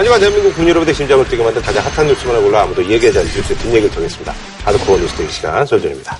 하지만 대한민국 여러분의 심장을 뛰게 만든 가장 핫한 뉴스만을 골라 아무도 얘기하지 않는 뉴스의 뒷얘기를 통했습니다. 하드코어 뉴스 대기 시간 설전입니다.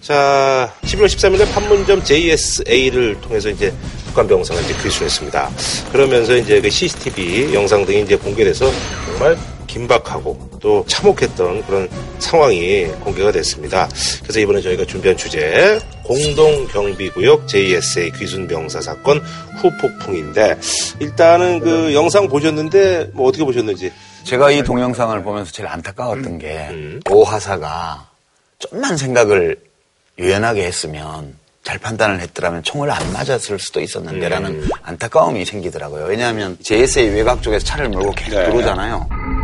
자, 11월 13일에 판문점 JSA를 통해서 이제 북한 병사가 이제 귀순했습니다. 그러면서 이제 그 CCTV 영상 등이 이제 공개돼서 정말 긴박하고 또 참혹했던 그런 상황이 공개가 됐습니다. 그래서 이번에 저희가 준비한 주제 공동경비구역 JSA 귀순병사 사건 후폭풍인데 일단은 그 영상 보셨는데 뭐 어떻게 보셨는지 제가 이 동영상을 보면서 제일 안타까웠던 게 음. 오하사가 좀만 생각을 유연하게 했으면 잘 판단을 했더라면 총을 안 맞았을 수도 있었는데라는 음. 안타까움이 생기더라고요. 왜냐하면 JSA 외곽 쪽에서 차를 몰고 계속 네. 들어오잖아요.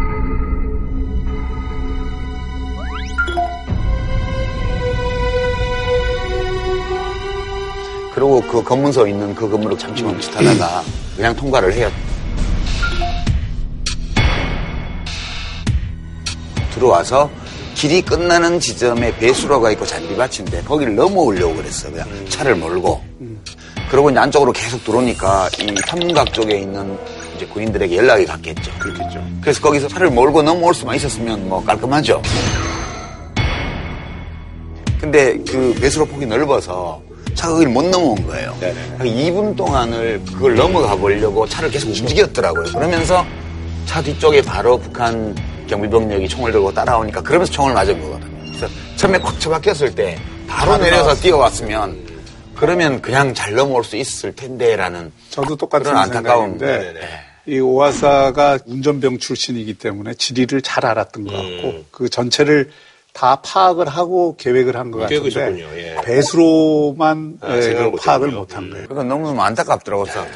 그리고 그 검문소 있는 그 건물을 잠시 멈칫하다가 그냥 통과를 해요. 들어와서 길이 끝나는 지점에 배수로가 있고 잔디밭인데 거기를 넘어오려고 그랬어. 그냥 차를 몰고. 그러고 이제 안쪽으로 계속 들어오니까 이 탐각 쪽에 있는 이제 군인들에게 연락이 갔겠죠. 그렇겠죠. 그래서 거기서 차를 몰고 넘어올 수만 있었으면 뭐 깔끔하죠. 근데 그 배수로 폭이 넓어서 거기를 못 넘어온 거예요. 네네. 2분 동안을 그걸 넘어가 보려고 차를 계속 움직였더라고요. 그러면서 차 뒤쪽에 바로 북한 경비병력이 총을 들고 따라오니까 그러면서 총을 맞은 거거든요. 그래서 처음에 꽉 처박혔을 때 바로 내려서 뛰어왔으면 그러면 그냥 잘 넘어올 수 있을 텐데라는 저도 똑같은 네네네. 이 오하사가 운전병 출신이기 때문에 지리를 잘 알았던 것 같고 음. 그 전체를 다 파악을 하고 계획을 한 것 같은데 계획이셨군요. 예. 배수로만 아, 예, 그 파악을. 못한 거예요. 그건 너무너무 안타깝더라고요. 그래서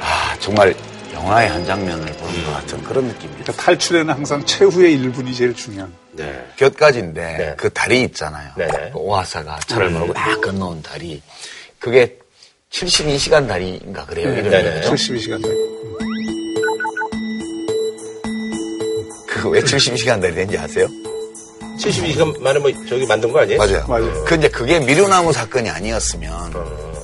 아 정말 영화의 한 장면을 보는 것 같은 그런 느낌이에요. 그러니까 탈출에는 항상 최후의 1분이 제일 중요한. 네. 곁가지인데 네. 그 다리 있잖아요. 네네. 그 오하사가 차를 몰고 막 건너온 다리. 그게 72시간 다리인가 그래요. 네네. 이름이. 72시간. 그왜 72시간 다리 된지 아세요? 72시간 만에 뭐 저기 만든 거 아니에요? 맞아요. 맞아요. 근데 그게 미루나무 사건이 아니었으면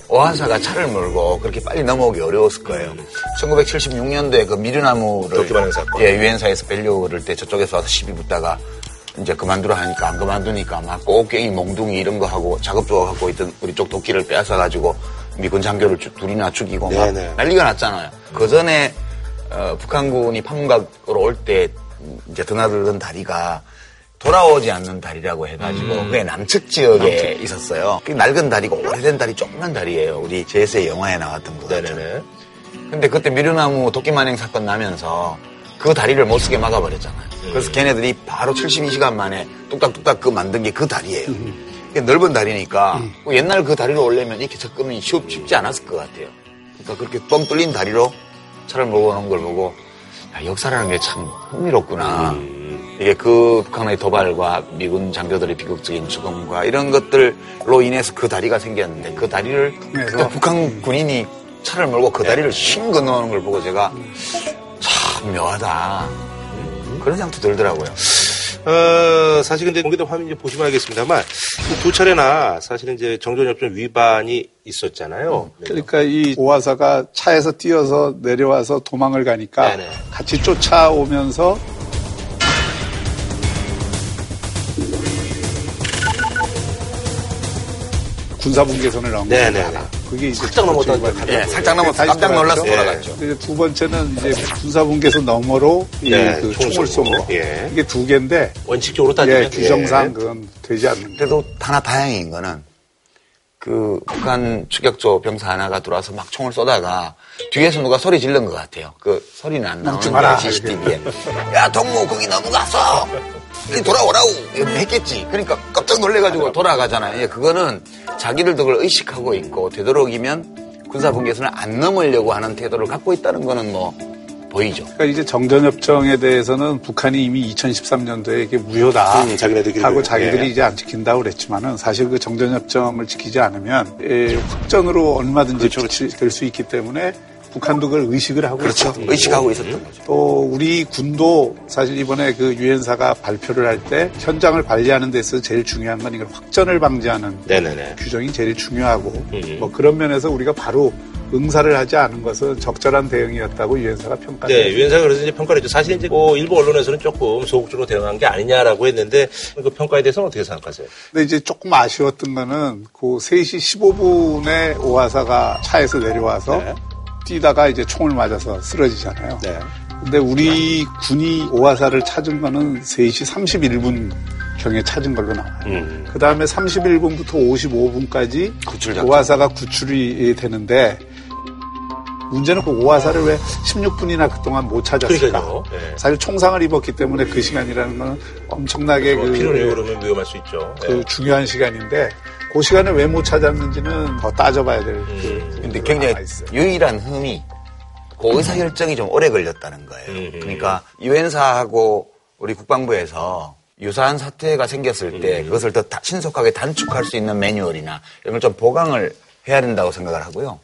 오하사가 차를 몰고 그렇게 빨리 넘어오기 어려웠을 거예요. 1976년도에 그 사건. 예, 유엔사에서 벨려 그럴 때 저쪽에서 와서 시비 붙다가 이제 그만두라 하니까 안 그만두니까 막 꽃갱이 몽둥이 이런 거 하고 작업조각 갖고 있던 우리 쪽 도끼를 빼앗아 가지고 미군 장교를 주- 둘이나 죽이고 막 네네. 난리가 났잖아요. 그 전에 어, 북한군이 판문각으로 올 때 이제 드나들던 다리가 돌아오지 않는 다리라고 해가지고 음. 그게 남측 지역에 있었어요. 그 낡은 다리고 오래된 다리, 조그만 다리예요. 우리 JS의 영화에 나왔던 거. 네네네. 근데 그때 미르나무 도끼만행 사건 나면서 그 다리를 못 쓰게 막아버렸잖아요. 그래서 걔네들이 바로 72시간 만에 뚝딱뚝딱 그 만든 게 그 다리예요. 그게 넓은 다리니까 뭐 옛날 그 다리로 오려면 이렇게 접근이 쉽, 쉽지 않았을 것 같아요. 그러니까 그렇게 뻥 뚫린 다리로 차를 몰고 오는 걸 보고 야, 역사라는 게 참 흥미롭구나. 이게 그 북한의 도발과 미군 장교들의 비극적인 죽음과 이런 것들로 인해서 그 다리가 생겼는데 그 다리를 통해서? 그때 북한 군인이 차를 몰고 그 다리를 쉰 건너오는 걸 보고 제가 참 묘하다. 그런 생각도 들더라고요. 어, 사실 근데 공개된 화면 이제 보시면 알겠습니다만 그두 차례나 사실은 이제 정전협정 위반이 있었잖아요. 그러니까 이 오하사가 차에서 뛰어서 내려와서 도망을 가니까 네네. 같이 쫓아오면서 군사분계선을 넘은 네네네. 거야. 그게 이제 살짝 넘었다 첫 번째 예, 살짝 넘어서 다시 깜짝 놀라서 돌아갔죠. 이제 두 번째는 이제 군사분계선 너머로 이 네, 그 총을 쏜 쏘고. 거. 예. 이게 두 개인데 원칙적으로 따지면 예, 규정상 예. 그건 되지 않는 거. 그래도 하나 다행인 거는 그 북한 추격조 병사 하나가 들어와서 막 총을 쏘다가 뒤에서 누가 소리 지른 것 같아요. 그 소리는 안. 나오는데 CCTV에 야 동무 거기 넘어갔어. 빨리 돌아오라고 했겠지. 그러니까 깜짝 놀래가지고 돌아가잖아요. 예, 그거는 자기를 그걸 의식하고 있고 되도록이면 군사분계선을 안 넘으려고 하는 태도를 갖고 있다는 거는 뭐 보이죠. 그러니까 이제 정전협정에 대해서는 북한이 이미 2013년도에 이게 무효다 음, 자기네들끼리 하고. 자기들이 예. 이제 안 지킨다고 그랬지만은 사실 그 정전협정을 지키지 않으면 예, 확전으로 얼마든지 그렇죠, 될수 있기 때문에 북한도 그걸 의식을 하고 그렇죠. 있었던 거고. 의식하고 있었던 거죠. 또 우리 군도 사실 이번에 그 유엔사가 발표를 할 때 현장을 관리하는 데 있어서 제일 중요한 건 이걸 확전을 방지하는 네네네. 규정이 제일 중요하고 음. 뭐 그런 면에서 우리가 바로 응사를 하지 않은 것은 적절한 대응이었다고 유엔사가 평가를 네. 유엔사가 그래서 이제 평가를 했죠. 사실 이제 뭐 일부 언론에서는 조금 소극적으로 대응한 게 아니냐라고 했는데 그 평가에 대해서는 어떻게 생각하세요? 근데 이제 조금 아쉬웠던 거는 그 3시 15분에 오하사가 차에서 내려와서 네. 뛰다가 이제 총을 맞아서 쓰러지잖아요. 네. 근데 우리 군이 오하사를 찾은 거는 3시 31분 경에 찾은 걸로 나와요. 음. 그 다음에 31분부터 55분까지 구출. 오하사가 구출이 되는데 문제는 그 오하사를 왜 16분이나 그동안 못 찾았을까? 네. 사실 총상을 입었기 때문에 그 시간이라는 건 엄청나게 뭐 그, 필요해요 그러면 위험할 수 있죠. 그 네. 중요한 시간인데 그 시간에 왜 못 찾았는지는 더 따져봐야 될. 그 음. 근데 부분이 굉장히. 유일한 흠이 그 의사 결정이 좀 오래 걸렸다는 거예요. 음. 그러니까 유엔사하고 우리 국방부에서 유사한 사태가 생겼을 음. 때 그것을 더 다- 신속하게 단축할 수 있는 매뉴얼이나 이런 걸 좀 보강을 해야 된다고 생각을 하고요.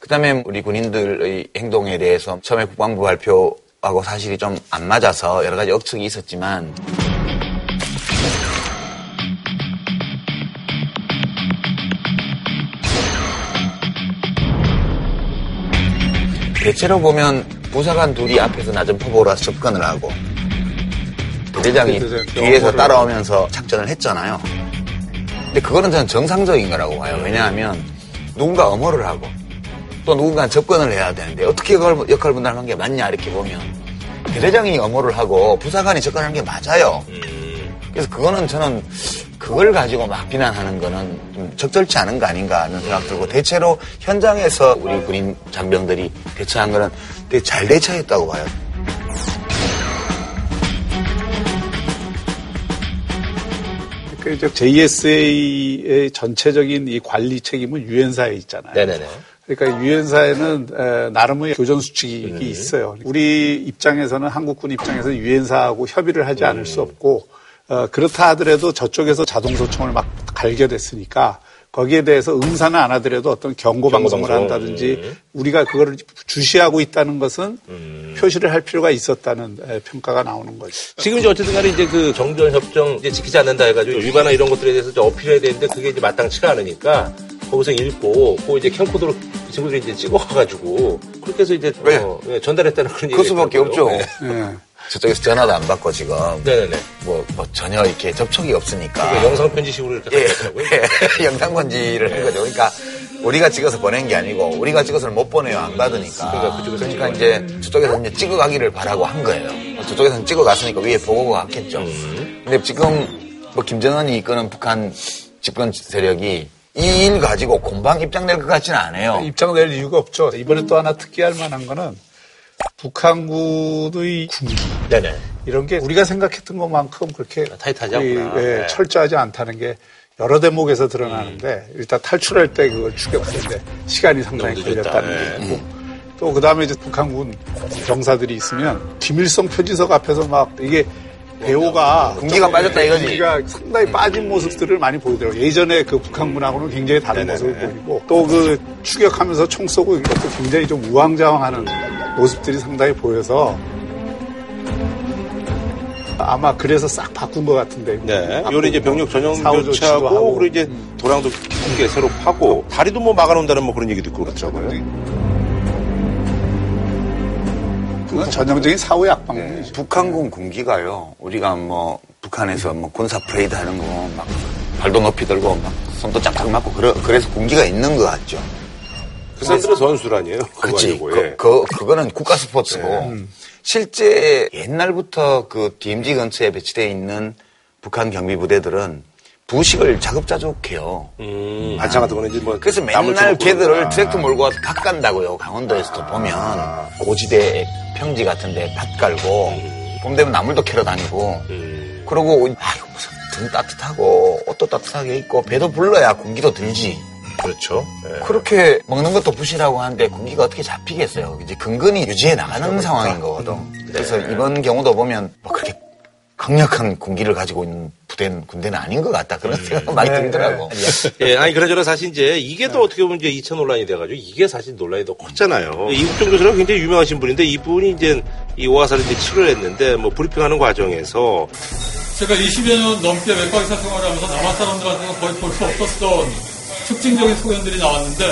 그다음에 우리 군인들의 행동에 대해서 처음에 국방부 발표하고 사실이 좀 안 맞아서 여러 가지 억측이 있었지만 대체로 보면 부사관 둘이 앞에서 낮은 포보로 접근을 하고 대대장이 대대장 뒤에서 따라오면서 작전을 했잖아요. 근데 그거는 저는 정상적인 거라고 봐요. 왜냐하면 누군가 엄호를 하고 또 누군가 접근을 해야 되는데 어떻게 그걸 역할 분담한 게 맞냐 이렇게 보면 대대장이 엄호를 하고 부사관이 접근하는 게 맞아요. 음. 그래서 그거는 저는 그걸 가지고 막 비난하는 거는 좀 적절치 않은 거 아닌가 하는 생각 들고 대체로 현장에서 우리 군인 장병들이 대처한 거는 되게 잘 대처했다고 봐요. 그 이제 JSA의 전체적인 이 관리 책임은 유엔사에 있잖아요. 네네네. 그러니까 유엔사에는 에, 나름의 교전 수칙이 음. 있어요. 우리 입장에서는 한국군 입장에서 유엔사하고 협의를 하지 않을 음. 수 없고 어, 그렇다 하더라도 저쪽에서 자동 소총을 막 갈겨댔으니까 거기에 대해서 응사는 안 하더라도 어떤 경고 방송을 방송. 한다든지 음. 우리가 그거를 주시하고 있다는 것은 표시를 할 필요가 있었다는 에, 평가가 나오는 거죠. 지금 이제 어쨌든 간에 이제 그 정전 협정 이제 지키지 않는다 해가지고 위반이나 이런 것들에 대해서 이제 어필해야 되는데 그게 이제 마땅치가 않으니까 거기서 읽고 그 이제 캠코더로 그 친구들이 이제 찍어가가지고 그렇게 해서 이제 왜? 어, 예, 전달했다는 그런 얘기. 그 수밖에 없죠. 예. 저쪽에서 전화도 안 받고 지금 네네네. 뭐, 뭐 전혀 이렇게 접촉이 없으니까 그러니까 영상 편지식으로 이렇게 예, 하더라고요. 예, 영상 편지를 한 거죠. 그러니까 우리가 찍어서 보낸 게 아니고 우리가 찍어서 못 보내요. 안 받으니까. 그러니까 그쪽에서 그러니까 이제 저쪽에서 이제 찍어가기를 바라고 한 거예요. 저쪽에서는 찍어갔으니까 위에 보고가 갔겠죠. 음. 근데 지금 뭐 김정은이 이끄는 북한 집권 세력이 이 일 가지고 공방 입장 낼 것 같지는 않아요. 입장 낼 이유가 없죠. 이번에 또 하나 특기할 만한 거는 북한군의 군기 네네. 이런 게 우리가 생각했던 것만큼 그렇게 타이트하지 거의, 않구나. 예, 네. 철저하지 않다는 게 여러 대목에서 드러나는데 일단 탈출할 때 그걸 추격하는데 시간이 상당히. 걸렸다는 게 있고 또 그다음에 이제 북한군 병사들이 있으면 김일성 표지석 앞에서 막 이게 배우가 군기가 빠졌다 이거지. 군기가 상당히 빠진 모습들을 많이 보이더라고요. 예전에 그 북한 군하고는 굉장히 다른 네네네. 모습을 보이고 또 그 추격하면서 총 쏘고 이것도 굉장히 좀 우왕좌왕하는 모습들이 상당히 보여서 아마 그래서 싹 바꾼 것 같은데. 네. 요리 이제 병력 전용 교체하고 하고. 그리고 이제 도랑도 깊게 새로 파고 다리도 뭐 막아놓는다는 뭐 그런 얘기도 있고 그렇더라고요. 그건 전형적인 사후 약방문이죠. 북한군 군기가요. 우리가 뭐 북한에서 뭐 군사 프레이드 하는 거 막 발도 높이 들고 막 손도 짝짝 맞고 그래, 그래서 군기가 있는 것 같죠. 그 사람들은 선수라니에요. 그렇지. 그, 예. 그, 그거는 국가 스포츠고. 실제 옛날부터 그 DMZ 근처에 배치되어 있는 북한 경비 부대들은 부식을 자급자족해요. 음, 반찬 같은 거는 이제 뭐. 그래서 맨날 걔들을 그러구나. 트랙터 몰고 와서 팥 간다고요. 강원도에서도 보면 고지대 평지 같은데 팥 깔고 봄 되면 나물도 캐러 다니고 음, 그러고 아이고 무슨 등 따뜻하고 옷도 따뜻하게 입고 배도 불러야 공기도 들지. 그렇죠. 예. 그렇게 먹는 것도 부실하고 하는데 공기가 어떻게 잡히겠어요. 이제 근근히 유지해 나가는 상황인 거거든. 그래서 이번 경우도 보면 뭐 그렇게 강력한 군기를 가지고 있는 부대는 군대는 아닌 것 같다. 그런 생각 많이 들더라고. 예, 아니 그러저러 사실 이제 이게 또 어떻게 보면 이제 2차 논란이 돼가지고 이게 사실 논란이 더 컸잖아요. 이국정 교수가 굉장히 유명하신 분인데 이분이 이제 이 오화사를 이제 치료를 했는데 뭐 브리핑하는 과정에서 제가 20여 년 넘게 외과 의사 생활을 하면서 남한 사람들한테는 거의 볼 수 없었던 특징적인 소견들이 나왔는데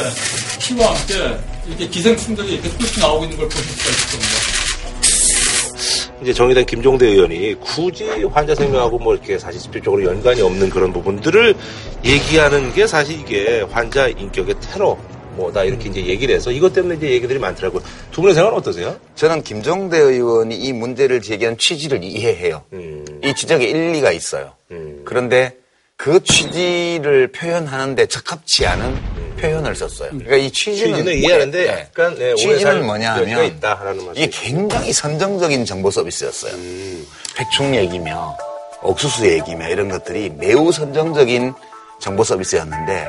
피와 함께 이렇게 기생충들이 이렇게 뚝뚝 나오고 있는 걸 보실 수가 있을 겁니다. 이제 정의당 김종대 의원이 굳이 환자 생명하고 뭐 이렇게 사실 직접적으로 연관이 없는 그런 부분들을 얘기하는 게 사실 이게 환자 인격의 테러 뭐다 이렇게 이제 얘기를 해서 이것 때문에 이제 얘기들이 많더라고요. 두 분의 생각은 어떠세요? 저는 김종대 의원이 이 문제를 제기한 취지를 이해해요. 음. 이 지적에 일리가 있어요. 음. 그런데 그 취지를 표현하는데 적합치 않은 표현을 썼어요. 그러니까 이 취지는, 취지는 이해하는데 네. 약간 네, 취지는 뭐냐 하면. 이게 굉장히 선정적인 정보 서비스였어요. 회충 얘기며 옥수수 얘기며 이런 것들이 매우 선정적인 정보 서비스였는데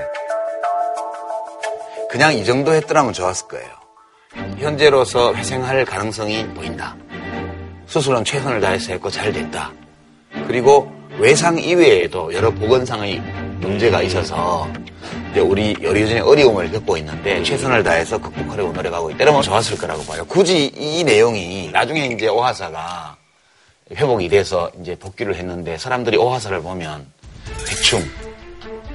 그냥 이 정도 했더라면 좋았을 거예요. 현재로서 회생할 가능성이 보인다. 수술은 최선을 다해서 했고 잘 됐다. 그리고 외상 이외에도 여러 보건상의 문제가 있어서 이제 우리 여전히 어려움을 겪고 있는데 최선을 다해서 극복하려고 노력하고 있다. 이러면 좋았을 거라고 봐요. 굳이 이 내용이 나중에 이제 오하사가 회복이 돼서 이제 복귀를 했는데 사람들이 오하사를 보면 대충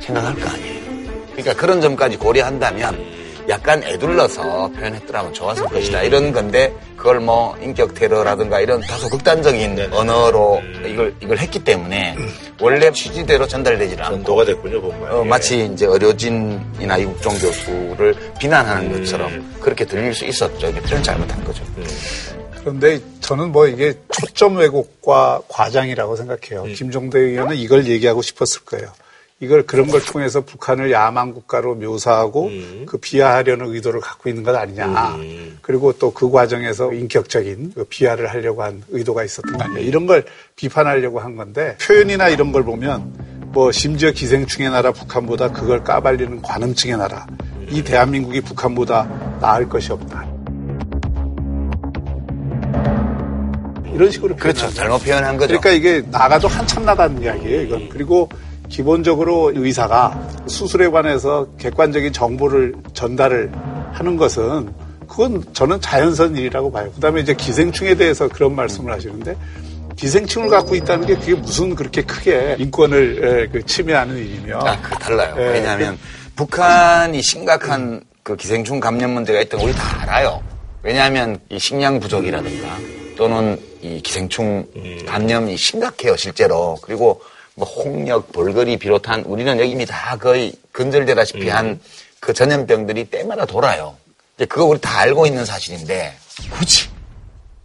생각할 거 아니에요. 그러니까 그런 점까지 고려한다면 약간 애둘러서 표현했더라면 좋았을 것이다. 이런 건데 그걸 뭐 인격 테러라든가 이런 다소 극단적인 언어로 이걸 이걸 했기 때문에 원래 취지대로 전달되질 않고 전도가 됐군요, 보면. 어, 마치 이제 의료진이나 이국종 교수를 비난하는 것처럼 그렇게 들릴 수 있었죠. 이게 표현 잘못한 거죠. 그런데 저는 뭐 이게 초점 왜곡과 과장이라고 생각해요. 김종대 의원은 이걸 얘기하고 싶었을 거예요. 이걸 그런 걸 통해서 북한을 야만 국가로 묘사하고 그 비하하려는 의도를 갖고 있는 것 아니냐. 그리고 또 그 과정에서 인격적인 그 비하를 하려고 한 의도가 있었던 거 아니냐. 이런 걸 비판하려고 한 건데 표현이나 이런 걸 보면 뭐 심지어 기생충의 나라 북한보다 그걸 까발리는 관음증의 나라. 이 대한민국이 북한보다 나을 것이 없다. 이런 식으로 그렇죠. 잘못 표현한 거죠. 그러니까 이게 나가도 한참 나가는 이야기예요, 이건. 그리고 기본적으로 의사가 수술에 관해서 객관적인 정보를 전달을 하는 것은 그건 저는 자연스러운 일이라고 봐요. 그 다음에 이제 기생충에 대해서 그런 말씀을 하시는데 기생충을 갖고 있다는 게 그게 무슨 그렇게 크게 인권을 에, 그 침해하는 일이며. 아, 그 달라요. 예, 왜냐하면 북한이 심각한 그 기생충 감염 문제가 있던 거 우리 다 알아요. 왜냐하면 이 식량 부족이라든가 또는 이 기생충 감염이 심각해요, 실제로. 그리고 뭐 홍역, 볼거리 비롯한 우리는 여기 이미 다 거의 근절되다시피 한그 전염병들이 때마다 돌아요. 이제 그거 우리 다 알고 있는 사실인데 굳이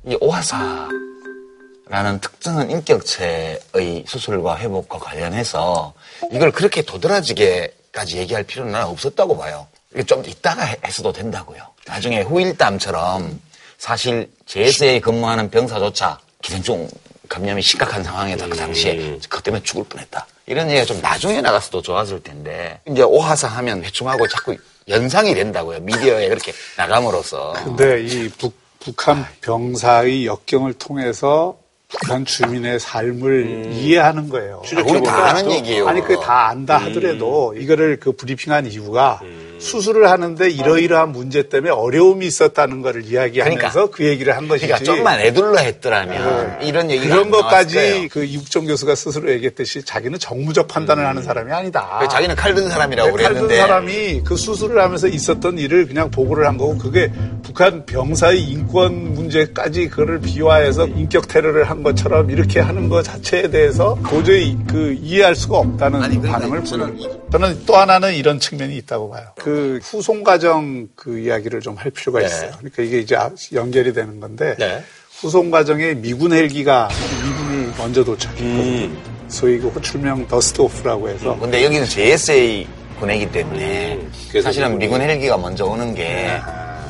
이 오하사라는 특정한 인격체의 수술과 회복과 관련해서 이걸 그렇게 도드라지게까지 얘기할 필요는 나는 없었다고 봐요. 이게 좀 이따가 해- 했어도 된다고요. 나중에 후일담처럼 사실 JSA에 근무하는 병사조차 기생충 감염이 심각한 상황에다 그 당시에 그것 때문에 죽을 뻔했다. 이런 얘기가 좀 나중에 나갔어도 좋았을 텐데 이제 오하사 하면 회충하고 자꾸 연상이 된다고요. 미디어에 그렇게 나감으로써. 근데 이 북, 북한 병사의 역경을 통해서 북한 주민의 삶을 이해하는 거예요. 아, 우리 다 아는 얘기예요. 아니, 그게 다 안다 하더라도 이거를 그 브리핑한 이유가 수술을 하는데 이러이러한 문제 때문에 어려움이 있었다는 거를 이야기하면서 그러니까. 그 얘기를 한 것이지. 그러니까 좀만 애둘러 했더라면 이런 얘기가 그런 것까지. 그 이국정 교수가 스스로 얘기했듯이 자기는 정무적 판단을 하는 사람이 아니다. 그 자기는 칼든 사람이라고 칼든 그랬는데 사람이 그 수술을 하면서 있었던 일을 그냥 보고를 한 거고 그게 북한 병사의 인권 문제까지 그거를 비화해서 인격 테러를 한 것처럼 이렇게 하는 것 자체에 대해서 도저히 그 이해할 수가 없다는 아니, 그러니까 반응을 보여요. 저는 또 하나는 이런 측면이 있다고 봐요. 그 후송 과정 그 이야기를 좀 할 필요가 네. 있어요. 그러니까 이게 이제 아- 연결이 되는 건데 네. 후송 과정에 미군 헬기가 미군이 먼저 도착했거든요. 음. 소위 그 호출명 더스트 오프라고 해서 근데 여기는 JSA 군이기 때문에 사실은 미군 헬기가 먼저 오는 게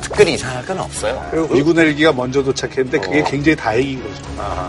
특별히 이상할 건 없어요. 그리고 미군 헬기가 먼저 도착했는데 그게 굉장히 다행인 거죠.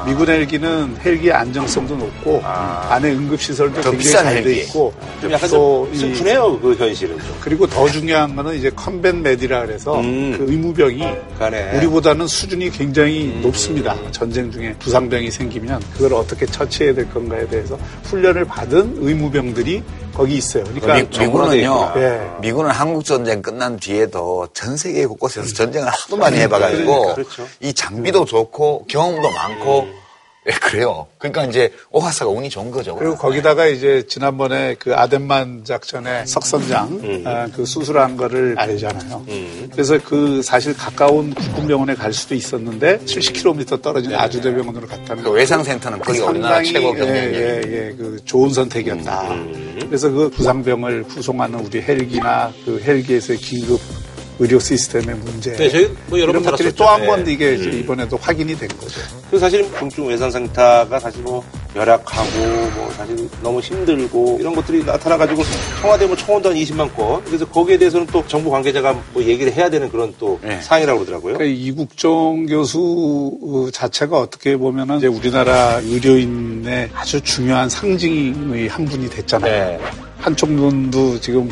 미군 헬기는 헬기 안정성도 높고 안에 응급시설도 더 굉장히 잘 돼. 있고 좀 약간 또좀 이- 슬프네요, 그 현실은 좀. 그리고 더 중요한 거는 이제 컴뱃 메디라 그래서 음. 그 의무병이 가네. 우리보다는 수준이 굉장히 음. 높습니다. 전쟁 중에 부상병이 생기면 그걸 어떻게 처치해야 될 건가에 대해서 훈련을 받은 의무병들이 거기 있어요. 그러니까 미, 미군은요. 예. 미군은 한국 전쟁 끝난 뒤에도 전 세계 곳곳에서 전쟁을 하도 많이 해봐가지고 그렇죠. 이 장비도 좋고 경험도 많고 예, 그래요. 그러니까 이제 오하사가 운이 좋은 거죠. 그리고 거기다가 이제 지난번에 그 아덴만 작전에 석선장 아, 그 수술한 거를 알잖아요. 그래서 그 사실 가까운 국군병원에 갈 수도 있었는데 70km 떨어진 아주대병원으로 갔다는 그 외상센터는 우리나라 상당히, 최고 예, 경쟁력. 예, 예, 그 좋은 선택이었다. 그래서 그 부상병을 후송하는 우리 헬기나 그 헬기에서의 긴급 의료 시스템의 문제. 네, 저희 뭐 여러 이런 번 것들이. 또 한번 네. 이게 이제 이번에도 확인이 된 거죠. 그 사실 중증 외상센터가 사실 뭐 열악하고 뭐 사실 너무 힘들고 이런 것들이 나타나가지고 청와대 뭐 청원도 한 20만 건 그래서 거기에 대해서는 또 정부 관계자가 뭐 얘기를 해야 되는 그런 또 네. 사항이라고 그러더라고요. 그러니까 이국종 교수 어, 자체가 어떻게 보면은 이제 우리나라 의료인의 아주 중요한 상징의 한 분이 됐잖아요. 네. 한쪽 눈도 지금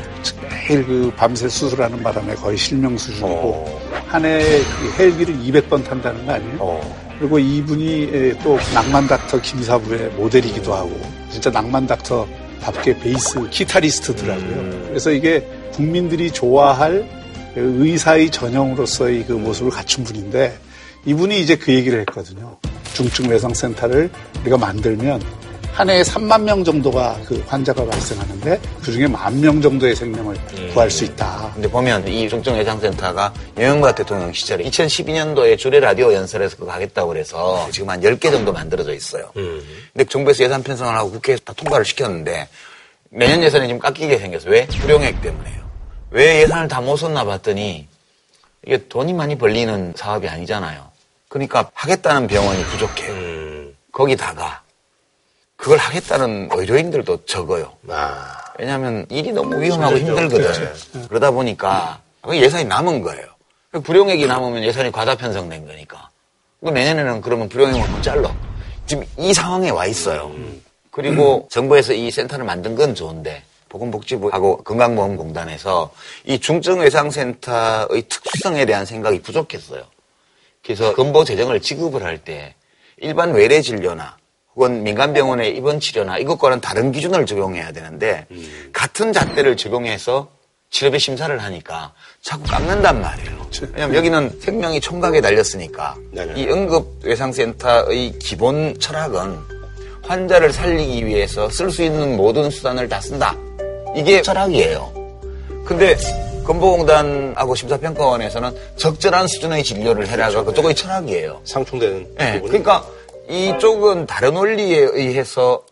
매일 그 밤새 수술하는 바람에 거의 실명 수준이고 어. 한 해에 그 헬기를 200번 탄다는 거 아니에요? 어. 그리고 이분이 에, 또 낭만 닥터 김사부의 모델이기도 하고 진짜 낭만 닥터 답게 베이스 기타리스트더라고요. 그래서 이게 국민들이 좋아할 그 의사의 전형으로서의 그 모습을 갖춘 분인데 이분이 이제 그 얘기를 했거든요. 중증 외상센터를 우리가 만들면 한 해에 3만 명 정도가 그 환자가 발생하는데 그 중에 만명 정도의 생명을 구할 수 있다. 근데 보면 이 중증 외상센터가 유영과 대통령 시절에 2012년도에 주례 라디오 연설에서 그거 하겠다고 그래서 지금 한 10개 정도 만들어져 있어요. 근데 정부에서 예산 편성을 하고 국회에서 다 통과를 시켰는데 내년 예산이 지금 깎이게 생겼어요. 왜? 불용액 때문에요. 왜 예산을 다 못 썼나 봤더니 이게 돈이 많이 벌리는 사업이 아니잖아요. 그러니까 하겠다는 병원이 부족해요. 음. 거기다가 그걸 하겠다는 의료인들도 적어요. 아. 왜냐하면 일이 너무 위험하고. 힘들거든. 그러다 보니까 그 예산이 남은 거예요. 그 불용액이 남으면 예산이 과다 편성된 거니까. 그 내년에는 그러면 불용액을 못 잘라. 지금 이 상황에 와 있어요. 그리고 정부에서 이 센터를 만든 건 좋은데 보건복지부하고 건강보험공단에서 이 중증외상센터의 특수성에 대한 생각이 부족했어요. 그래서 근보 재정을 지급을 할 때 일반 외래 진료나 혹은 민간병원의 입원 치료나 이것과는 다른 기준을 적용해야 되는데 같은 잣대를 적용해서 치료비 심사를 하니까 자꾸 깎는단 말이에요. 왜냐면 여기는 생명이 총각에 달렸으니까 네네. 이 응급외상센터의 기본 철학은 환자를 살리기 위해서 쓸 수 있는 모든 수단을 다 쓴다. 이게 철학이에요. 근데 건보공단하고 심사평가원에서는 적절한 수준의 진료를 해라가 그쪽의 철학이에요. 상충되는 네, 그러니까 이쪽은 다른 원리에 의해서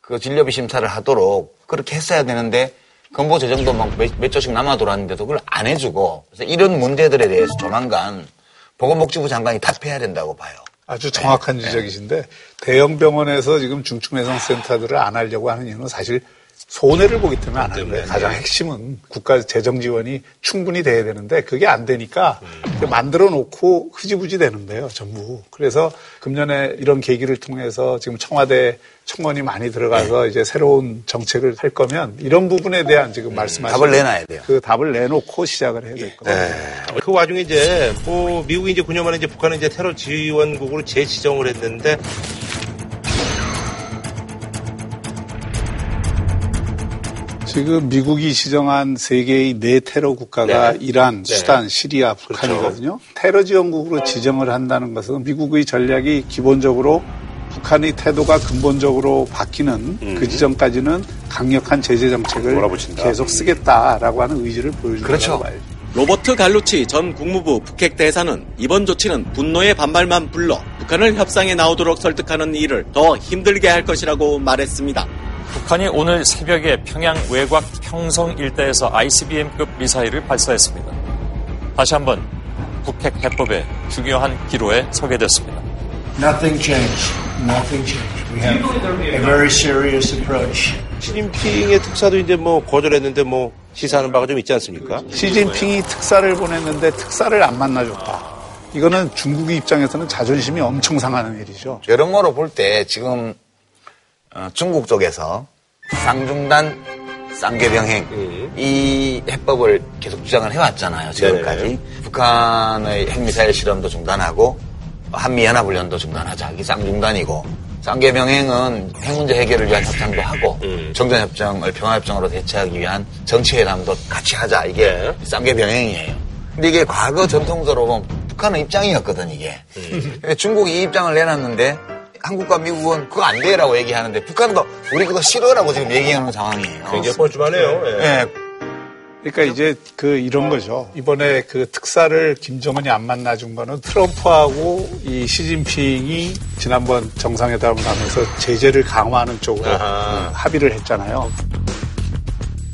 그 진료비 심사를 하도록 그렇게 했어야 되는데 건보 재정도 막 몇 몇 조씩 남아 돌았는데도 그걸 안 해주고 그래서 이런 문제들에 대해서 조만간 보건복지부 장관이 답해야 된다고 봐요. 아주 정확한 지적이신데 대형 병원에서 지금 중증 외상센터들을 안 하려고 하는 이유는 사실 손해를 보기 때문에 안 하는 거예요. 가장 핵심은 국가 재정 지원이 충분히 돼야 되는데 그게 안 되니까 만들어 놓고 흐지부지 되는 거예요, 전부. 그래서 금년에 이런 계기를 통해서 지금 청와대 청원이 많이 들어가서 이제 새로운 정책을 할 거면 이런 부분에 대한 지금 말씀하신 답을 내놔야 돼요. 그 답을 내놓고 시작을 해야 될 거예요. 그 와중에 이제 뭐 미국이 이제 9년 만에 이제 북한을 이제 테러 지원국으로 재지정을 했는데 지금 미국이 지정한 세계의 네 테러 국가가 네. 이란, 네. 수단, 시리아, 북한이거든요. 테러 지원국으로 지정을 한다는 것은 미국의 전략이 기본적으로 북한의 태도가 근본적으로 바뀌는 그 지점까지는 강력한 제재 정책을 몰아붙인다. 계속 쓰겠다라고 하는 의지를 보여주는 그렇죠. 봐야죠. 로버트 갈루치 전 국무부 북핵 대사는 이번 조치는 분노의 반발만 불러 북한을 협상에 나오도록 설득하는 일을 더 힘들게 할 것이라고 말했습니다. 북한이 오늘 새벽에 평양 외곽 평성 일대에서 ICBM급 미사일을 발사했습니다. 다시 한번 북핵 해법의 중요한 기로에 서게 됐습니다. Nothing changed. Nothing changed. We have a very serious approach. 시진핑의 특사도 이제 뭐 거절했는데 뭐 시사하는 바가 좀 있지 않습니까? 시진핑이 특사를 보냈는데 특사를 안 만나줬다. 이거는 중국의 입장에서는 자존심이 엄청 상하는 일이죠. 여러모로 볼 때 지금 어, 중국 쪽에서 쌍중단 쌍계병행 음. 이 해법을 계속 주장을 해왔잖아요 지금까지 네네. 북한의 핵미사일 실험도 중단하고 한미연합훈련도 중단하자 이게 쌍중단이고 쌍계병행은 핵 문제 해결을 위한 협상도 하고 음. 정전협정을 평화협정으로 대체하기 위한 정치회담도 같이 하자 이게 네. 쌍계병행이에요 근데 이게 과거 전통적으로 보면 북한의 입장이었거든 이게 음. 중국이 이 입장을 내놨는데 한국과 미국은 그거 안 돼라고 얘기하는데 북한도 우리 그거 싫어라고 지금 얘기하는 상황이에요. 굉장히 뻘쭘하네요. 예. 예. 그러니까 이제 그 이런 거죠. 이번에 그 특사를 김정은이 안 만나준 거는 트럼프하고 이 시진핑이 지난번 정상회담을 하면서 제재를 강화하는 쪽으로 아하. 합의를 했잖아요.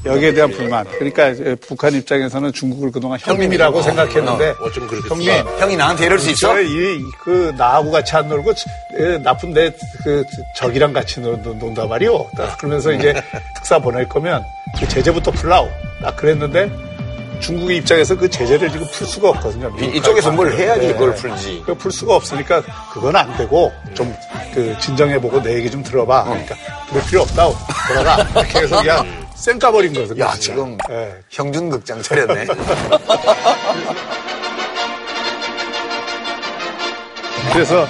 여기에 대한 불만. 그러니까 북한 입장에서는 중국을 그동안 형님이라고 생각했는데 어, 좀 형님, 아, 형이 나한테 이럴 수 있어? 저, 이, 그, 나하고 같이 안 놀고, 에, 나쁜 내, 그, 적이랑 같이 논, 논- 논다 말이오. 딱 그러면서 이제 특사 보낼 거면 그 제재부터 풀라오. 딱 그랬는데 중국의 입장에서 그 제재를 지금 풀 수가 없거든요. 이- 이쪽에서 뭘 해야지 네. 그걸 풀지. 그풀 수가 없으니까 그건 안 되고 좀 그 진정해보고 내 얘기 좀 들어봐. 그러니까 그럴 필요 없다고. 돌아가. 이렇게 해서 그냥 쌩 까버린 거거든요. 야, 진짜. 지금 예. 형준 극장 차렸네. 그래서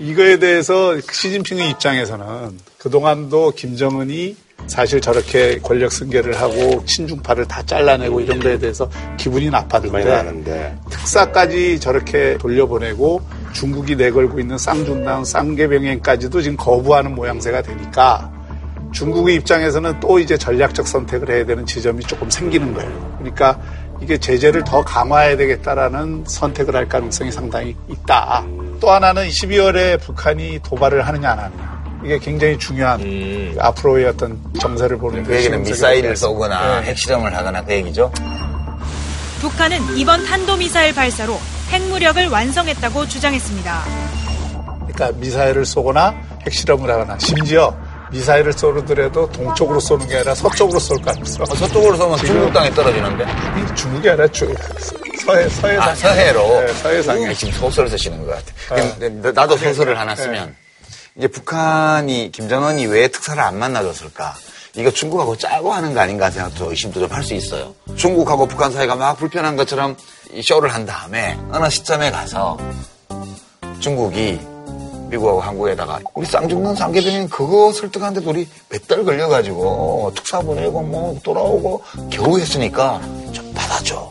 이거에 대해서 시진핑의 입장에서는 그동안도 김정은이 사실 저렇게 권력 승계를 하고 친중파를 다 잘라내고 이런 거에 대해서 기분이 나빴는데. 특사까지 저렇게 돌려보내고 중국이 내걸고 있는 쌍중당 쌍계병행까지도 지금 거부하는 모양새가 되니까 중국의 입장에서는 또 이제 전략적 선택을 해야 되는 지점이 조금 생기는 거예요. 그러니까 이게 제재를 더 강화해야 되겠다라는 선택을 할 가능성이 상당히 있다. 또 하나는 12월에 북한이 도발을 하느냐 안 하느냐. 이게 굉장히 중요한 음. 앞으로의 어떤 정세를 보는 그 얘기는 미사일을. 쏘거나 네. 핵실험을 하거나 그 얘기죠. 북한은 이번 탄도미사일 발사로 핵무력을 완성했다고 주장했습니다. 그러니까 미사일을 쏘거나 핵실험을 하거나 심지어 미사일을 쏘더라도 동쪽으로 쏘는 게 아니라 서쪽으로 쏠 가능성. 어, 서쪽으로 쏘면 중국 땅에 떨어지는데. 이 중국이 아니라 주, 서해, 서해상. 아, 서해로. 네, 서해상에. 음, 지금 소설을 쓰시는 것 같아. 근데 나도 소설을 하나 쓰면 이제 북한이 김정은이 왜 특사를 안 만나줬을까? 이거 중국하고 짜고 하는 거 아닌가 생각도 의심도 좀 할 수 있어요. 중국하고 북한 사이가 막 불편한 것처럼 이 쇼를 한 다음에 어느 시점에 가서 중국이 미국하고 한국에다가 우리 쌍중단 쌍계병행 그거 설득하는데 우리 몇 달 걸려가지고 특사 보내고 뭐 돌아오고 겨우 했으니까 좀 받아줘.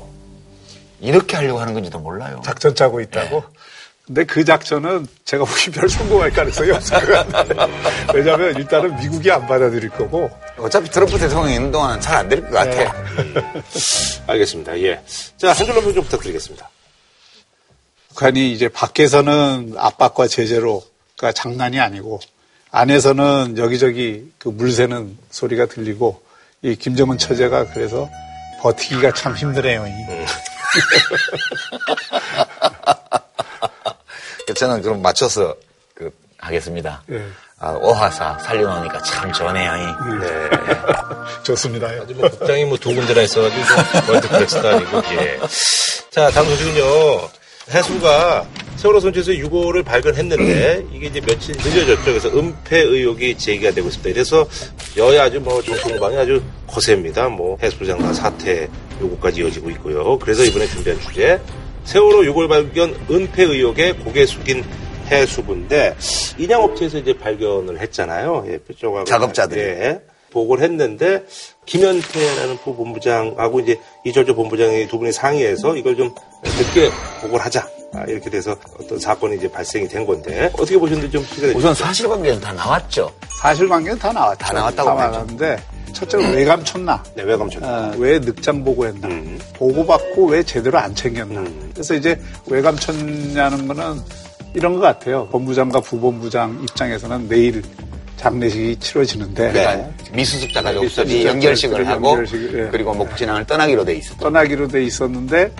이렇게 하려고 하는 건지도 몰라요. 작전 짜고 있다고. 근데 그 작전은 제가 보기 별 성공할 가능성이 없을 것 같아요. 왜냐하면 일단은 미국이 안 받아들일 거고. 어차피 트럼프 대통령이 있는 동안은 잘안 될 것 같아. 알겠습니다. 예. 자, 한 줄로 평좀 부탁드리겠습니다. 북한이 이제 밖에서는 압박과 제재로 가 장난이 아니고 안에서는 여기저기 그 물새는 소리가 들리고 이 김정은 처제가 그래서 버티기가 참 힘드네요. 이. 저는 그럼 맞춰서 그 하겠습니다. 예. 아, 오하사 살려놓으니까 참 좋네요. 이. 네. 좋습니다요. 아주 뭐 국장이 뭐 두 군데나 있어가지고 뭐 월드클래스도 아니고, 예. 자, 다음 소식은요. 해수가 세월호 선체에서 6호를 발견했는데 이게 이제 며칠 늦어졌죠. 그래서 은폐 의혹이 제기가 되고 있습니다. 그래서 여야 아주 뭐 정통방이 아주 거셉니다. 뭐 해수 장관 사퇴 요구까지 이어지고 있고요. 그래서 이번에 준비한 주제 세월호 6월 발견 은폐 의혹에 고개 숙인 해수부인데 인양업체에서 이제 발견을 했잖아요. 예, 쪽하고 작업자들이. 예, 보고를 했는데 김현태라는 부본부장하고 이제 이철조 본부장이 두 분이 상의해서 이걸 좀 늦게 보고를 하자. 아, 이렇게 돼서 어떤 사건이 이제 발생이 된 건데 어떻게 보셨는지 좀 소개해 우선. 사실관계는 다 나왔죠. 사실관계는 다 나왔죠. 다 나왔다고. 나왔는데 첫째는 왜 감췄나? 네, 왜 감췄나? 어, 왜 늑장 보고했나? 음. 보고받고 왜 제대로 안 챙겼나? 음. 그래서 이제 왜 감췄냐는 거는 이런 것 같아요. 본부장과 부본부장 입장에서는 내일 장례식이 치러지는데 네. 미수습자 가족들이 미수습자 연결식을 하고 연결식을, 예. 그리고 목진항을 떠나기로 돼 있었죠. 떠나기로 돼 있었는데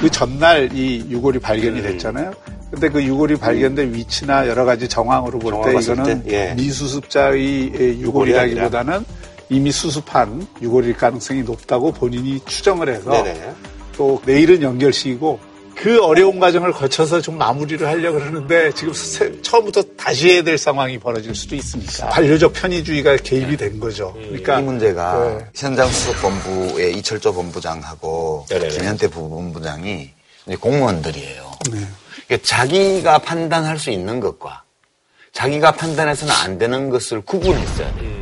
그 전날 이 유골이 발견이 됐잖아요. 근데 그 유골이 발견된 위치나 여러 가지 정황으로 볼 때 이거는 때, 예. 미수습자의 유골이라기보다는 이미 수습한 6월일 가능성이 높다고 본인이 추정을 해서 네네. 또 내일은 연결식이고 그 어려운 과정을 거쳐서 좀 마무리를 하려고 그러는데 지금 새- 처음부터 다시 해야 될 상황이 벌어질 수도 있습니다. 반려적 편의주의가 개입이 된 거죠. 그러니까 이 문제가 네. 현장 수석 본부의 이철조 본부장하고 네네네. 김현태 부본부장이 공무원들이에요. 네. 그러니까 자기가 판단할 수 있는 것과 자기가 판단해서는 안 되는 것을 구분했어야 돼요.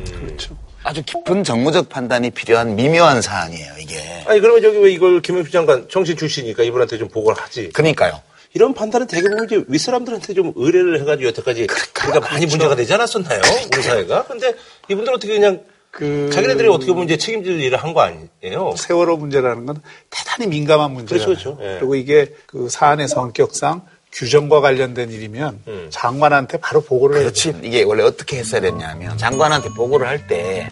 그렇죠. 아주 깊은 정무적 판단이 필요한 미묘한 사안이에요, 이게. 아니 그러면 저기 왜 이걸 김영수 장관 정신 출신이니까 이분한테 좀 보고를 하지. 그러니까요. 이런 판단은 대개 보면 이제 윗사람들한테 좀 의뢰를 해가지고 여태까지 그러니까 많이 문제가 되지 않았었나요? 우리 사회가. 근데 이분들 어떻게 그냥 그 자기네들이 어떻게 보면 이제 책임질 일을 한 거 아니에요? 세월호 문제라는 건 대단히 민감한 문제잖아요. 그렇죠, 그렇죠. 예. 그리고 이게 그 사안의 성격상 규정과 관련된 일이면 음. 장관한테 바로 보고를 해야 그렇지. 이게 원래 어떻게 했어야 됐냐면 장관한테 보고를 할 때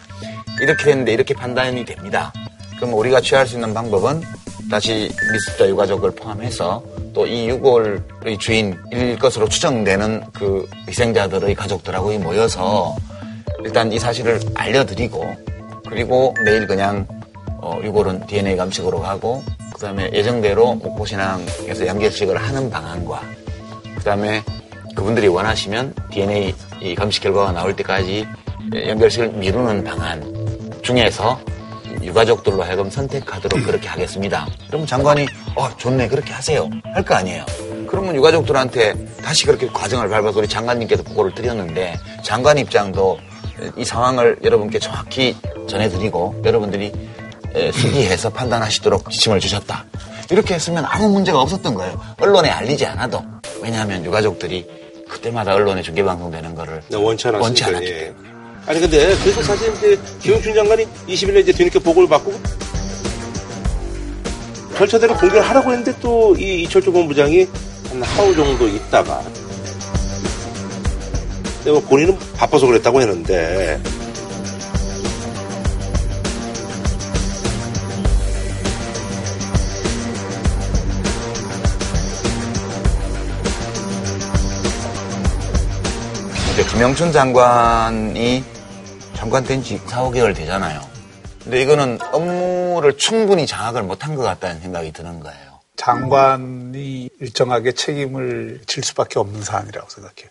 이렇게 됐는데 이렇게 판단이 됩니다. 그럼 우리가 취할 수 있는 방법은 다시 미습자 유가족을 포함해서 또 이 유골의 주인일 것으로 추정되는 그 희생자들의 가족들하고 모여서 일단 이 사실을 알려드리고 그리고 내일 그냥 어, 유골은 DNA 감식으로 가고 그 다음에 예정대로 목포신앙에서 연결식을 하는 방안과 그 다음에 그분들이 원하시면 DNA 이 감식 결과가 나올 때까지 연결식을 미루는 방안 중에서 유가족들로 하여금 선택하도록 그렇게 하겠습니다. 그럼 장관이 어 좋네 그렇게 하세요 할 거 아니에요. 그러면 유가족들한테 다시 그렇게 과정을 밟아서 우리 장관님께도 보고를 드렸는데 장관 입장도 이 상황을 여러분께 정확히 전해드리고 여러분들이 에, 수기해서 판단하시도록 지침을 주셨다. 이렇게 했으면 아무 문제가 없었던 거예요. 언론에 알리지 않아도. 왜냐하면 유가족들이 그때마다 언론에 중계방송되는 거를 네, 원치. 원치 않았기 예. 때문에. 아니 근데 그래서 사실 이제 김영춘 장관이 20일에 이제 뒤늦게 보고를 받고 절차대로 공개를 하라고 했는데 또 이 이철조 본부장이 한 하루 정도 있다가 근데 뭐 본인은 바빠서 그랬다고 했는데 김영춘 장관이 장관 된 지 4, 5개월 되잖아요. 근데 이거는 업무를 충분히 장악을 못한 것 같다는 생각이 드는 거예요. 장관이 일정하게 책임을 질 수밖에 없는 사안이라고 생각해요.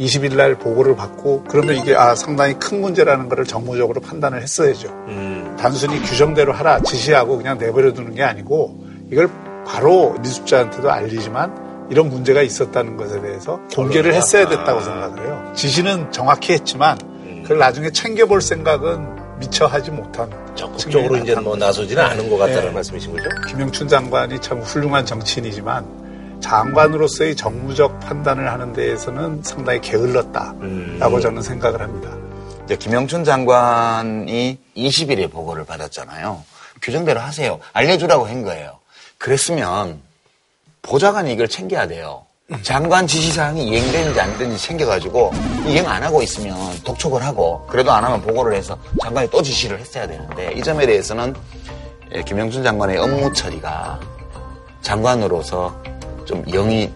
20일 날 보고를 받고 그러면 이게 아 상당히 큰 문제라는 것을 정무적으로 판단을 했어야죠. 음, 단순히 규정대로 하라 지시하고 그냥 내버려 두는 게 아니고 이걸 바로 미숙자한테도 알리지만 이런 문제가 있었다는 것에 대해서 공개를 했어야 됐다고 생각을 해요. 지시는 정확히 했지만 그걸 나중에 챙겨볼 생각은 미처 하지 못한 적극적으로 이제 뭐 나서지는 않은 것 같다는 네. 말씀이신 거죠? 김영춘 장관이 참 훌륭한 정치인이지만 장관으로서의 정무적 판단을 하는 데에서는 상당히 게을렀다라고 음. 저는 생각을 합니다. 이제 김영춘 장관이 20일에 보고를 받았잖아요. 규정대로 하세요. 알려주라고 한 거예요. 그랬으면 보좌관이 이걸 챙겨야 돼요. 장관 지시사항이 이행되는지 안 되는지 챙겨가지고 이행 안 하고 있으면 독촉을 하고 그래도 안 하면 보고를 해서 장관이 또 지시를 했어야 되는데 이 점에 대해서는 예, 김영춘 장관의 업무 처리가 장관으로서 좀 영이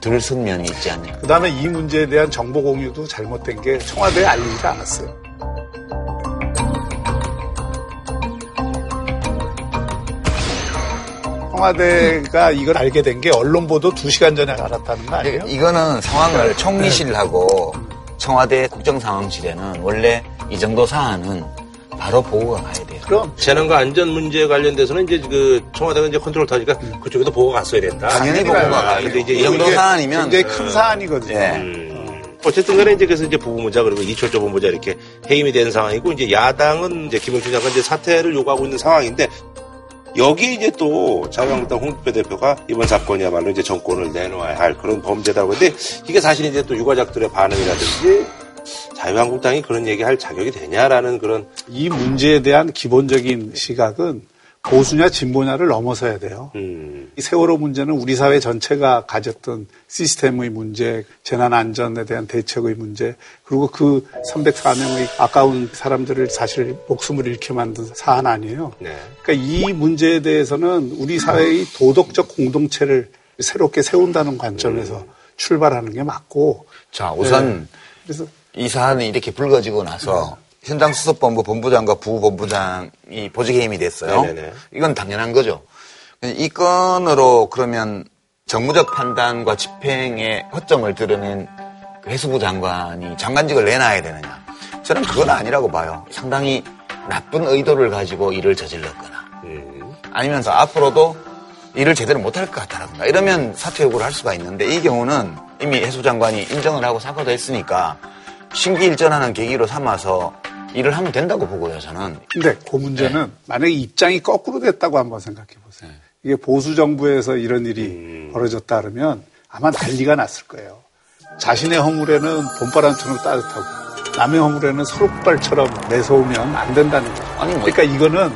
들선 면이 있지 않냐. 그 다음에 이 문제에 대한 정보 공유도 잘못된 게 청와대에 알리지 않았어요. 청와대가 이걸 알게 된 게 언론 보도 2시간 전에 알았다는 거 아니에요? 이거는 상황을 총리실하고 청와대 국정상황실에는 원래 이 정도 사안은 바로 보고가 가야 돼요. 그럼 재난과 안전 문제에 관련돼서는 이제 그 청와대가 이제 컨트롤 타니까 그쪽에도 보고가 갔어야 된다. 당연히 보고가 가야. 이제 이 정도 사안이면 굉장히 큰 사안이거든요. 예. 음. 어쨌든 간에 이제 그래서 이제 부부문자 그리고 이철조 본부자 이렇게 해임이 된 상황이고 이제 야당은 이제 김영춘 장관 이제 사퇴를 요구하고 있는 상황인데 여기에 이제 또 자유한국당 홍준표 대표가 이번 사건이야말로 이제 정권을 내놓아야 할 그런 범죄다고 했는데 이게 사실 이제 또 유가족들의 반응이라든지 자유한국당이 그런 얘기할 자격이 되냐라는 그런 이 문제에 대한 기본적인 시각은 보수냐 진보냐를 넘어서야 돼요. 음, 이 세월호 문제는 우리 사회 전체가 가졌던 시스템의 문제, 재난 안전에 대한 대책의 문제, 그리고 그 304명의 아까운 사람들을 사실 목숨을 잃게 만든 사안 아니에요. 네. 그러니까 이 문제에 대해서는 우리 사회의 도덕적 공동체를 새롭게 세운다는 관점에서 출발하는 게 맞고, 자, 우선 그래서 이 사안이 이렇게 불거지고 나서 현장 수석본부 본부장과 부본부장이 보직해임이 됐어요. 네네네. 이건 당연한 거죠. 이 건으로 그러면 정무적 판단과 집행의 허점을 드러낸 그 해수부 장관이 장관직을 내놔야 되느냐? 저는 그건 아니라고 봐요. 상당히 나쁜 의도를 가지고 일을 저질렀거나 음. 아니면서 앞으로도 일을 제대로 못할 것 같다든가 이러면 사퇴 요구를 할 수가 있는데 이 경우는 이미 해수 장관이 인정을 하고 사과도 했으니까 신기일전하는 계기로 삼아서 일을 하면 된다고 보고요 저는 근데 그 문제는 만약에 입장이 거꾸로 됐다고 한번 생각해 보세요. 이게 보수 정부에서 이런 일이 벌어졌다 그러면 아마 난리가 났을 거예요. 자신의 허물에는 봄바람처럼 따뜻하고 남의 허물에는 서로발처럼 매서우면 안 된다는 거죠. 아니, 뭐- 그러니까 이거는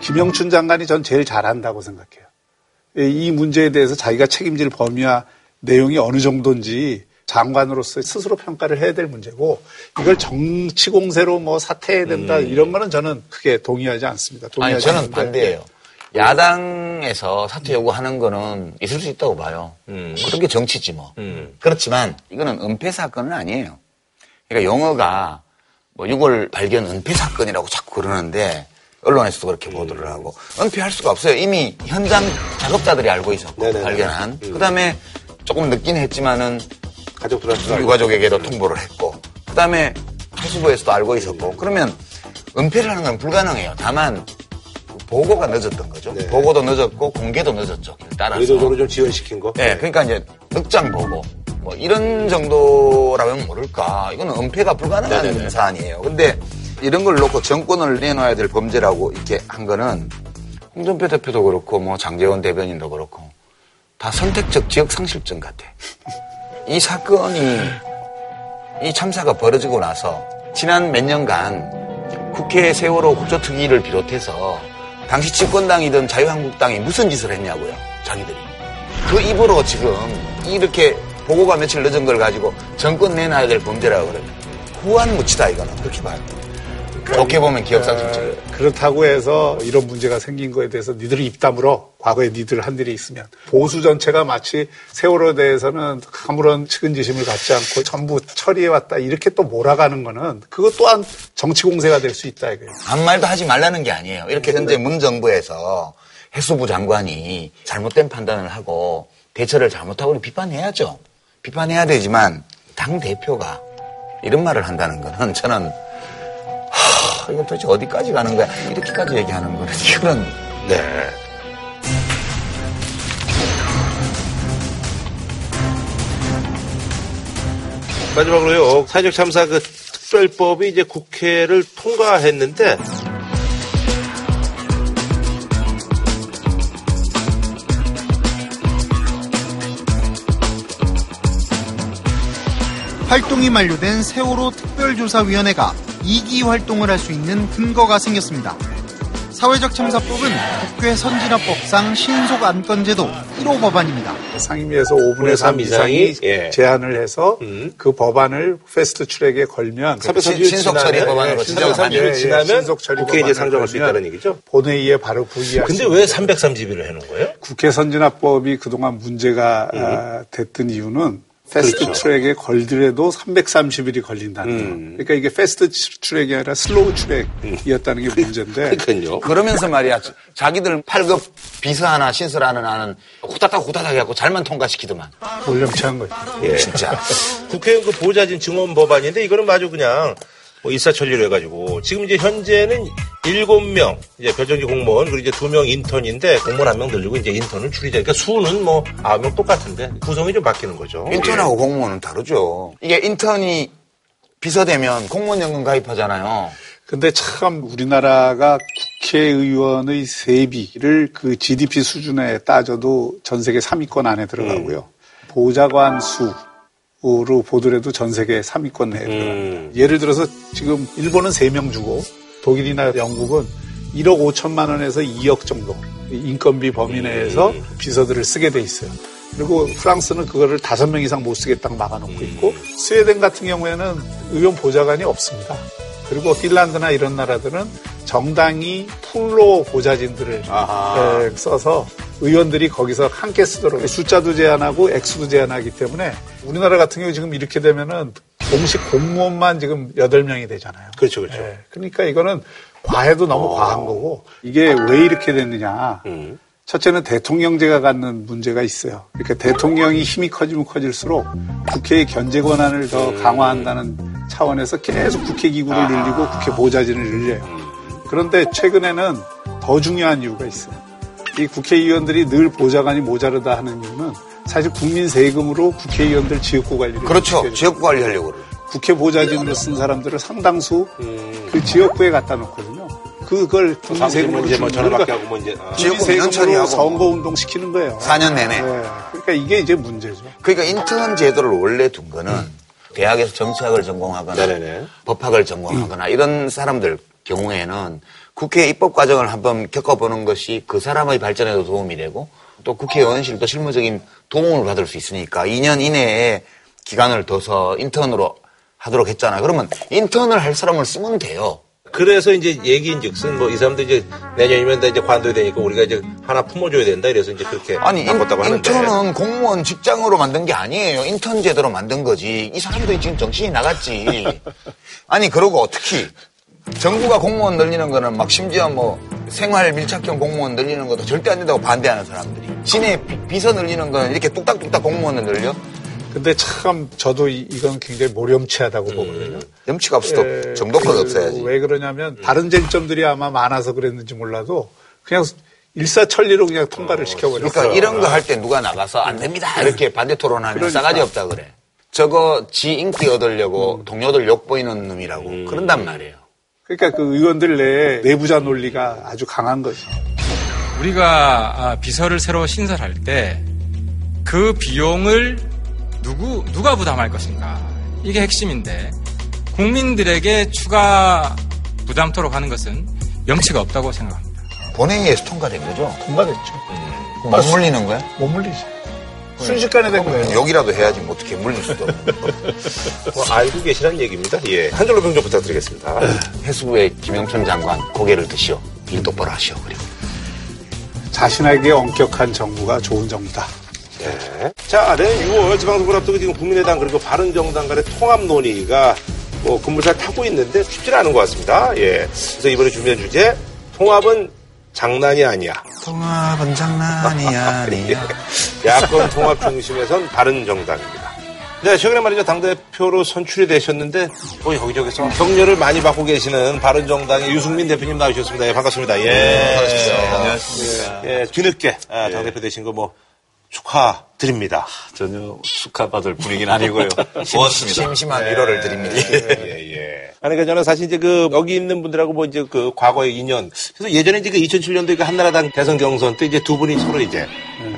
김영춘 장관이 전 제일 잘한다고 생각해요. 이 문제에 대해서 자기가 책임질 범위와 내용이 어느 정도인지 장관으로서 스스로 평가를 해야 될 문제고 이걸 정치 공세로 뭐 사퇴해야 된다 이런 거는 저는 크게 동의하지 않습니다. 음. 아니 동의하지 저는 않는데 반대예요. 야당에서 사퇴 요구하는 거는 있을 수 있다고 봐요. 음. 그런 게 정치지 뭐. 음. 그렇지만 이거는 은폐 사건은 아니에요. 그러니까 용어가 뭐 6월 발견 은폐 사건이라고 자꾸 그러는데 언론에서도 그렇게 보도를 하고 은폐할 수가 없어요. 이미 현장 작업자들이 알고 있었고 네네네. 발견한. 음. 그다음에 조금 늦긴 했지만은 가족들한테 유가족에게도 통보를 했고 그다음에 해수부에서도 알고 있었고 그러면 은폐를 하는 건 불가능해요. 다만 보고가 늦었던 거죠. 네. 보고도 늦었고 공개도 늦었죠. 따라서. 의도적으로 좀 지연시킨 거. 네, 그러니까 이제 늑장 보고 뭐 이런 정도라면 모를까. 이거는 은폐가 불가능한 네네네. 사안이에요. 근데 이런 걸 놓고 정권을 내놔야 될 범죄라고 이렇게 한 거는 홍준표 대표도 그렇고 뭐 장재원 대변인도 그렇고 다 선택적 지역 상실증 같아. 이 사건이 이 참사가 벌어지고 나서 지난 몇 년간 국회 세월호 국조특위를 비롯해서 당시 집권당이든 자유한국당이 무슨 짓을 했냐고요. 자기들이. 그 입으로 지금 이렇게 보고가 며칠 늦은 걸 가지고 정권 내놔야 될 범죄라고 그래요. 후한 무치다 이거는 그렇게 봐요. 좋게 보면 기억 상실증. 어, 그렇다고 해서 이런 문제가 생긴 거에 대해서 니들이 입 다물어 과거에 니들 한 일이 있으면 보수 전체가 마치 세월호에 대해서는 아무런 측은지심을 갖지 않고 전부 처리해왔다 이렇게 또 몰아가는 거는 그것 또한 정치 공세가 될 수 있다 이거예요. 아무 말도 하지 말라는 게 아니에요. 이렇게 현재 문 정부에서 해수부 장관이 잘못된 판단을 하고 대처를 잘못하고 비판해야죠. 비판해야 되지만 당 대표가 이런 말을 한다는 거는 저는 하, 이건 도대체 어디까지 가는 거야? 이렇게까지 얘기하는 거는 이거는 네. 마지막으로요. 사회적 참사 그 특별법이 이제 국회를 통과했는데 활동이 만료된 세월호 특별조사위원회가 2기 활동을 할 수 있는 근거가 생겼습니다. 사회적 참사법은 국회 선진화법상 신속 안건제도 1호 법안입니다. 상임위에서 5분의 3 이상이 예. 제안을 해서 음. 그 법안을 fast track에 걸면 330일 신속 처리 지나면, 법안으로 예, 지정을 330일 하죠. 지나면 예, 신속 처리 국회에 이제 상정할 수 있다는 얘기죠. 본회의에 바로 부의할 수 근데 있는 왜 330일을 해 놓은 거예요? 국회 선진화법이 그동안 문제가 아, 됐던 이유는 fast 그렇죠. track에 걸더라도 330일이 걸린다는 거. 음. 그러니까 이게 fast track이 아니라 slow track이었다는 게 문제인데 그러니까요. 그러면서 말이야 자기들 8급 비서 하나 신설하는 하는 후다닥 후다닥 해갖고 잘만 통과시키더만 올림치한 거죠. 예. 진짜 국회의원 그 보좌진 증원 법안인데 이거는 마주 그냥 뭐 일사천리로 해가지고 지금 이제 현재는 일곱 명 이제 별정직 공무원 그리고 이제 두 명 인턴인데 공무원 한 명 늘리고 이제 인턴을 줄이자. 그러니까 수는 뭐 아홉 명 똑같은데 구성이 좀 바뀌는 거죠. 인턴하고 공무원은 다르죠. 이게 인턴이 비서되면 공무원 연금 가입하잖아요. 근데 참 우리나라가 국회의원의 세비를 그 GDP 수준에 따져도 전 세계 3위권 안에 들어가고요. 보좌관 수 로 보더라도 전 세계 3위권 내에 들어가요. 음. 예를 들어서 지금 일본은 3명 주고 독일이나 영국은 1억 5천만 원에서 2억 정도 인건비 범위 내에서 비서들을 쓰게 돼 있어요. 그리고 프랑스는 그거를 5명 이상 못 쓰겠다고 막아놓고 있고 스웨덴 같은 경우에는 의원 보좌관이 없습니다. 그리고 핀란드나 이런 나라들은 정당이 풀로 보좌진들을 아하. 에, 써서 의원들이 거기서 함께 쓰도록 숫자도 제한하고 액수도 제한하기 때문에 우리나라 같은 경우 지금 이렇게 되면은 공식 공무원만 지금 8명이 되잖아요. 그렇죠, 그렇죠. 예, 그러니까 이거는 과해도 너무 과한 거고 이게 왜 이렇게 됐느냐. 음. 첫째는 대통령제가 갖는 문제가 있어요. 그러니까 대통령이 힘이 커지면 커질수록 국회의 견제 권한을 더 강화한다는 차원에서 계속 국회 기구를 늘리고 국회 보좌진을 늘려요. 그런데 최근에는 더 중요한 이유가 있어요. 이 국회의원들이 늘 보좌관이 모자르다 하는 이유는 사실 국민 세금으로 국회의원들 지역구 관리를 그렇죠. 지역구 관리하려고 그래요. 국회 보좌진으로 쓴 사람들을 상당수 음. 그 지역구에 갖다 놓거든요. 그걸 국민 세금으로 문제 뭐 전화받게 거니까 하고 뭐 이제 아. 지역구 세금으로 처리하고 선거 운동 시키는 거예요. 4년 내내. 네. 그러니까 이게 이제 문제죠. 그러니까 인턴 제도를 원래 둔 거는 대학에서 정치학을 전공하거나 네네네. 법학을 전공하거나 이런 사람들 경우에는 국회 입법 과정을 한번 겪어보는 것이 그 사람의 발전에도 도움이 되고 또 국회의원실도 실무적인 도움을 받을 수 있으니까 2년 이내에 기간을 둬서 인턴으로 하도록 했잖아요. 그러면 인턴을 할 사람을 쓰면 돼요. 그래서 이제 얘기인 즉슨 뭐 이 사람들 이제 내년이면 다 이제 관둬야 되니까 우리가 이제 하나 품어줘야 된다 이래서 이제 그렇게 아니 인, 인턴은 공무원 직장으로 만든 게 아니에요. 인턴 제도로 만든 거지. 이 사람들이 지금 정신이 나갔지. 아니 그러고 특히 정부가 공무원 늘리는 거는 막 심지어 뭐 생활 밀착형 공무원 늘리는 것도 절대 안 된다고 반대하는 사람들이. 시내 비- 비서 늘리는 거는 이렇게 뚝딱뚝딱 공무원을 늘려? 근데 참 저도 이, 건 굉장히 모렴치하다고 보거든요. 염치가 없어도 예, 정도껏 그 없어야지. 왜 그러냐면 다른 쟁점들이 아마 많아서 그랬는지 몰라도 그냥 일사천리로 그냥 통과를 시켜버렸어요. 그러니까 이런 거 할 때 누가 나가서 안 됩니다. 이렇게 반대 토론하면 그러니까. 싸가지 없다 그래. 저거 지 인기 얻으려고 동료들 욕 보이는 놈이라고 그런단 말이에요. 그러니까 그 의원들 내에 내부자 논리가 아주 강한 거죠. 우리가 아, 비서를 새로 신설할 때 그 비용을 누구 누가 부담할 것인가 이게 핵심인데 국민들에게 추가 부담토록 하는 것은 염치가 없다고 생각합니다. 본회의에서 통과된 거죠? 통과됐죠. 못 물리는 거야? 못 물리지. 순식간에 된 거예요. 욕이라도 해야지 뭐 어떻게 물릴 수도 없고. 뭐 알고 계시란 얘기입니다. 예. 한 줄로 평좀 부탁드리겠습니다. 해수부의 김영춘 장관 고개를 드시오. 일 똑바로 하시오. 그리고 자신에게 엄격한 정부가 좋은 정부다. 네. 자, 내년 6월 지방선거를 앞두고 지금 국민의당 그리고 바른정당 간의 통합 논의가 뭐 근무를 타고 있는데 쉽지 않은 것 같습니다. 예. 그래서 이번에 준비한 주제 통합은 장난이 아니야. 통합은 장난이 아니야. 야권 통합 중심에선 바른 정당입니다. 네, 최근에 말이죠. 당대표로 선출이 되셨는데, 뭐 여기저기서 격려를 많이 받고 계시는 바른정당의 유승민 대표님 나오셨습니다. 예, 반갑습니다. 예. 반갑습니다. 안녕하십니까. 예, 뒤늦게 아, 당대표 되신 거 뭐 축하드립니다. 전혀 축하받을 분위기는 아니고요. 고맙습니다. 심심한 위로를 드립니다. 예, 예. 아니, 그러니까 저는 사실 이제 그, 여기 있는 분들하고 뭐 이제 그 과거의 인연. 그래서 예전에 이제 그 2007년도에 그 한나라당 대선 경선 때 이제 두 분이 서로 이제,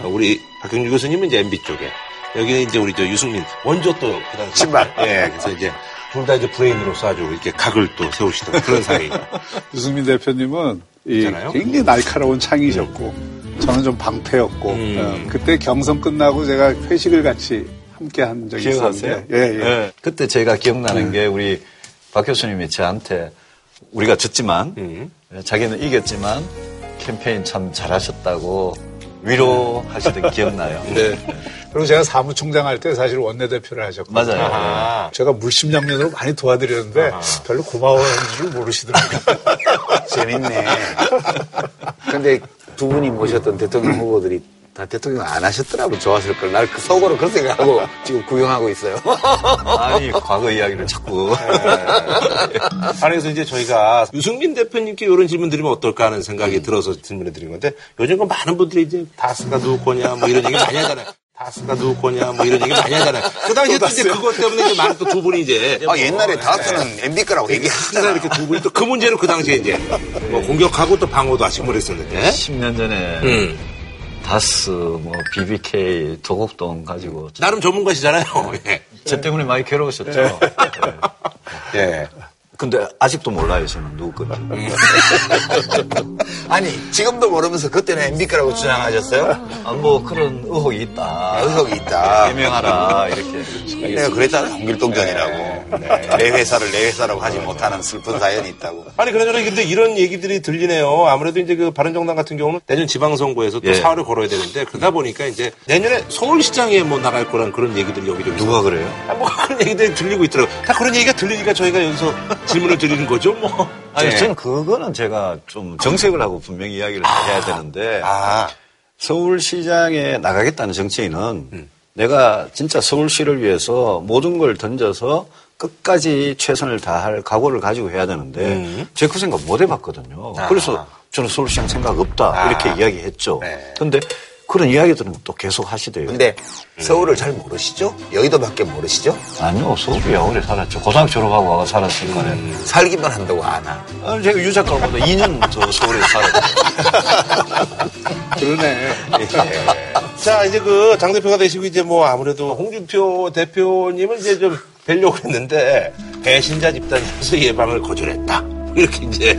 어, 우리 박경주 교수님은 이제 MB 쪽에, 여기는 이제 우리 저 유승민, 먼저 또그 당시. 신발. 예, 그래서 이제 둘 다 이제 브레인으로서 아주 이렇게 각을 또 세우시던 그런 사이. 유승민 대표님은 이. 굉장히 날카로운 창이셨고 저는 좀 방패였고 음. 어, 그때 경선 끝나고 제가 회식을 같이 함께 한 적이 기억하세요? 있었는데 예, 예. 네. 그때 제가 기억나는 게 우리 박 교수님이 저한테 우리가 졌지만 음. 자기는 이겼지만 캠페인 참 잘하셨다고 위로하시던 기억나요. 네. 그리고 제가 사무총장 할 때 사실 원내대표를 하셨거든요. 맞아요. 아. 제가 물심양면으로 많이 도와드렸는데 별로 고마워하는 줄 모르시더라고요. 재밌네. 근데 두 분이 모셨던 대통령 후보들이 다 대통령 안 하셨더라고 좋았을 걸. 날 그 속으로 그런 생각하고 지금 구경하고 있어요. 아니 과거 이야기를 자꾸 아니, 그래서 이제 저희가 유승민 대표님께 이런 질문 드리면 어떨까 하는 생각이 들어서 질문을 드린 건데 요즘 그 많은 분들이 이제 다스가 누구 거냐 뭐 이런 얘기 많이 하잖아요. 다스가 누구 거냐 뭐 이런 얘기 많이 하잖아요. 그 당시에 또 이제 그것 때문에 이제 많은 또 두 분이 이제 아, 옛날에 다스는 MB 거라고 항상 얘기하잖아. 이렇게 두 분이 또 그 문제로 그 당시에 이제 뭐 공격하고 또 방어도 하시고 그랬었는데 10년 전에 음. 다스, 뭐 BBK, 도곡동 가지고 나름 전문가시잖아요. 예. 저 때문에 많이 괴로우셨죠. 예. 근데 아직도 몰라요, 저는 누구 건지. 아니, 지금도 모르면서 그때는 MB 거라고 주장하셨어요? 아, 뭐 그런 의혹이 있다. 아, 의혹이 있다. 해명하라 이렇게. 내가 그랬잖아, 홍길동 전이라고. 내 회사를 내 회사라고 하지 못하는 슬픈 사연이 있다고. 아니 그러저러 근데 이런 얘기들이 들리네요. 아무래도 이제 그 바른정당 같은 경우는 내년 지방선거에서 또 예. 사활을 걸어야 되는데 그러다 보니까 이제 내년에 서울시장에 뭐 나갈 거란 그런 얘기들이 여기저기 누가 그래요? 아, 뭐 그런 얘기들이 들리고 있더라고요. 다 그런 얘기가 들리니까 저희가 여기서 질문을 드리는 거죠. 뭐. 아니, 네. 저는 그거는 제가 좀 정색을 하고 분명히 이야기를 해야 되는데, 아, 서울시장에 나가겠다는 정치인은 음. 내가 진짜 서울시를 위해서 모든 걸 던져서 끝까지 최선을 다할 각오를 가지고 해야 되는데, 음. 제가 그 생각 못 해봤거든요. 아. 그래서 저는 서울시장 생각 없다. 아. 이렇게 이야기했죠. 네. 근데 그런 이야기들은 또 계속 하시대요. 근데 서울을 잘 모르시죠? 여의도밖에 모르시죠? 아니요, 서울이야 오래 살았죠. 고등학교 졸업하고 와서 살았으니까. 음. 살기만 한다고 아나. 아, 제가 유 작가보다 2년 더 서울에 살았죠. 그러네. 자 이제 그 당 대표가 되시고 이제 뭐 아무래도 홍준표 대표님은 이제 좀 뵈려고 했는데 배신자 집단에서 예방을 거절했다. 이렇게 이제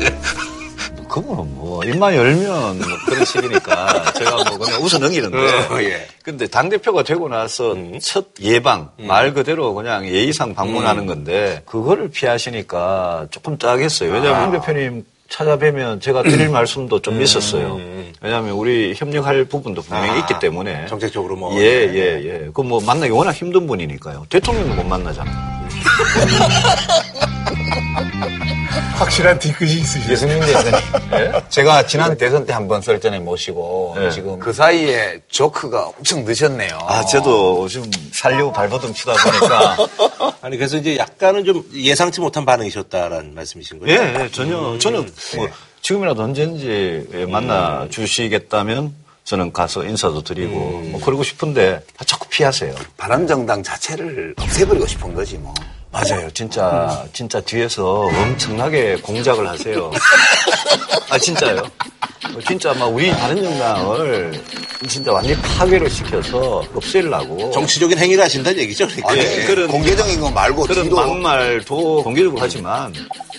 그거는 뭐 입만 열면 뭐 그런 식이니까 제가 뭐 그냥 웃어 넘기는데. 어, 예. 근데 당 대표가 되고 나서 첫 예방 말 그대로 그냥 예의상 방문하는 건데 그거를 피하시니까 조금 짜겠어요. 왜냐하면 홍 대표님 찾아뵈면 제가 드릴 말씀도 좀 있었어요. 왜냐하면 우리 협력할 부분도 분명히 아, 있기 때문에. 정책적으로 뭐. 예, 예, 예. 그 뭐 만나기 워낙 힘든 분이니까요. 대통령도 못 만나잖아요. 확실한 뒤끝이 있으시죠. 예수님 대선님. 제가 지난 대선 때 한번 썰전에 모시고 네. 지금 그 사이에 조크가 엄청 늦었네요. 아, 저도 지금 살려고 발버둥 치다 보니까. 아니 그래서 이제 약간은 좀 예상치 못한 반응이셨다라는 말씀이신 거예요? 예, 예, 전혀. 저는 뭐 지금이라도 언제든지 예, 만나 주시겠다면 저는 가서 인사도 드리고 뭐 그러고 싶은데 아, 자꾸 피하세요. 바람정당 자체를 없애버리고 싶은 거지 뭐. 맞아요. 진짜, 진짜 뒤에서 엄청나게 공작을 하세요. 아, 진짜요. 어, 진짜 막 우리 바른정당을 진짜 완전히 파괴를 시켜서 없애려고. 정치적인 행위를 하신다는 얘기죠. 그러니까. 아니, 예, 그런- 공개적인 거 말고 그런 뒤로 막말도 공개적으로 하지만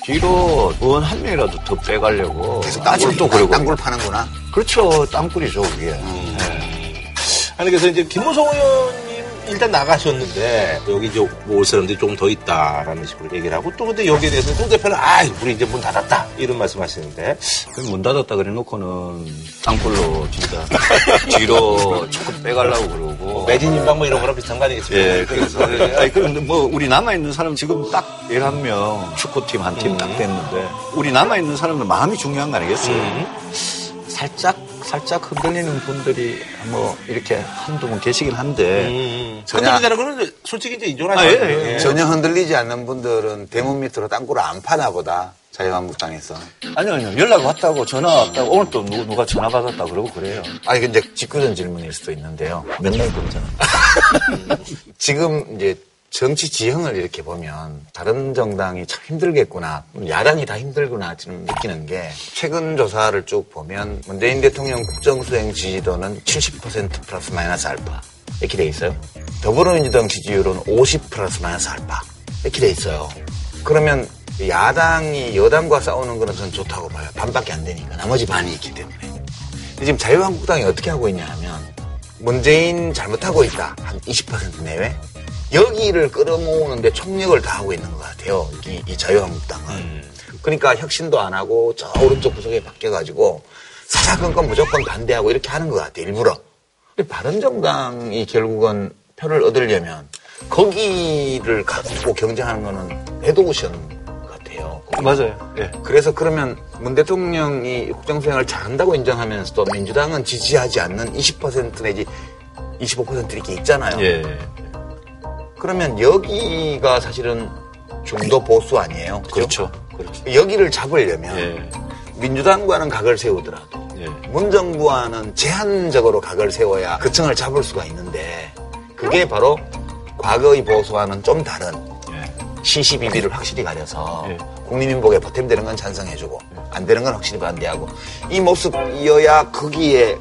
뒤로 원한 명이라도 더 빼가려고 계속 땅굴, 그러고 땅굴 파는구나. 그렇죠 땅굴이죠 그게 아니 그래서 이제 김무성 의원님 일단 나가셨는데 여기 이제 모을 사람들이 좀더 있다라는 식으로 얘기를 하고 또 근데 여기에 대해서 홍 대표는 아 우리 이제 문 닫았다. 이런 말씀하시는데. 그문 닫았다 그래놓고는 땅굴로 진짜 뒤로 조금 빼가려고 그러고. 매진인방 뭐 이런 거랑 비슷한 거 아니겠습니까? 예, 그래서. 아니 그런데 뭐 우리 남아 있는 사람 지금 딱 11명 축구팀 한 팀 딱 됐는데 우리 남아 있는 사람들 마음이 중요한 거 아니겠어요? 살짝 살짝 흔들리는 분들이 뭐 이렇게 한두 분 계시긴 한데 음. 전혀- 흔들린다는 거는 솔직히 이제 인정하죠. 아, 예, 예. 전혀 흔들리지 않는 분들은 대문 밑으로 땅굴을 안 파나 보다. 자유한국당에서. 아니요 아니요 연락 왔다고 전화 왔다고 오늘 또 누, 누가 전화 받았다 그러고 그래요. 아니 근데 직구전 질문일 수도 있는데요. 맨날 그러잖아. 지금 이제 정치 지형을 이렇게 보면 다른 정당이 참 힘들겠구나. 야당이 다 힘들구나 지금 느끼는 게 최근 조사를 쭉 보면 문재인 대통령 국정수행 지지도는 70% 플러스 마이너스 알파 이렇게 돼 있어요. 더불어민주당 지지율은 50 플러스 마이너스 알파 이렇게 돼 있어요. 그러면 야당이 여당과 싸우는 거는 전 좋다고 봐요. 반밖에 안 되니까 나머지 반이 있기 때문에. 지금 자유한국당이 어떻게 하고 있냐 하면 문재인 잘못하고 있다. 한 20% 내외. 여기를 끌어모으는데 총력을 다하고 있는 것 같아요. 이, 이 자유한국당은. 그러니까 혁신도 안 하고 저 오른쪽 구석에 바뀌어가지고 사사건건 무조건 반대하고 이렇게 하는 것 같아요. 일부러. 근데 바른정당이 결국은 표를 얻으려면 거기를 갖고 경쟁하는 거는 레드오션 같아요. 맞아요. 예. 그래서 그러면 문 대통령이 국정 수행을 잘한다고 인정하면서도 민주당은 지지하지 않는 20% 내지 25% 이렇게 있잖아요. 예. 그러면 여기가 사실은 중도 보수 아니에요. 그죠? 그렇죠. 그렇죠. 여기를 잡으려면 예. 민주당과는 각을 세우더라도 예. 문정부와는 제한적으로 각을 세워야 그 층을 잡을 수가 있는데 그게 바로 과거의 보수와는 좀 다른 예. 시시비비를 확실히 가려서 예. 국민민복에 보탬되는 건 찬성해주고 안 되는 건 확실히 반대하고 이 모습이어야 거기에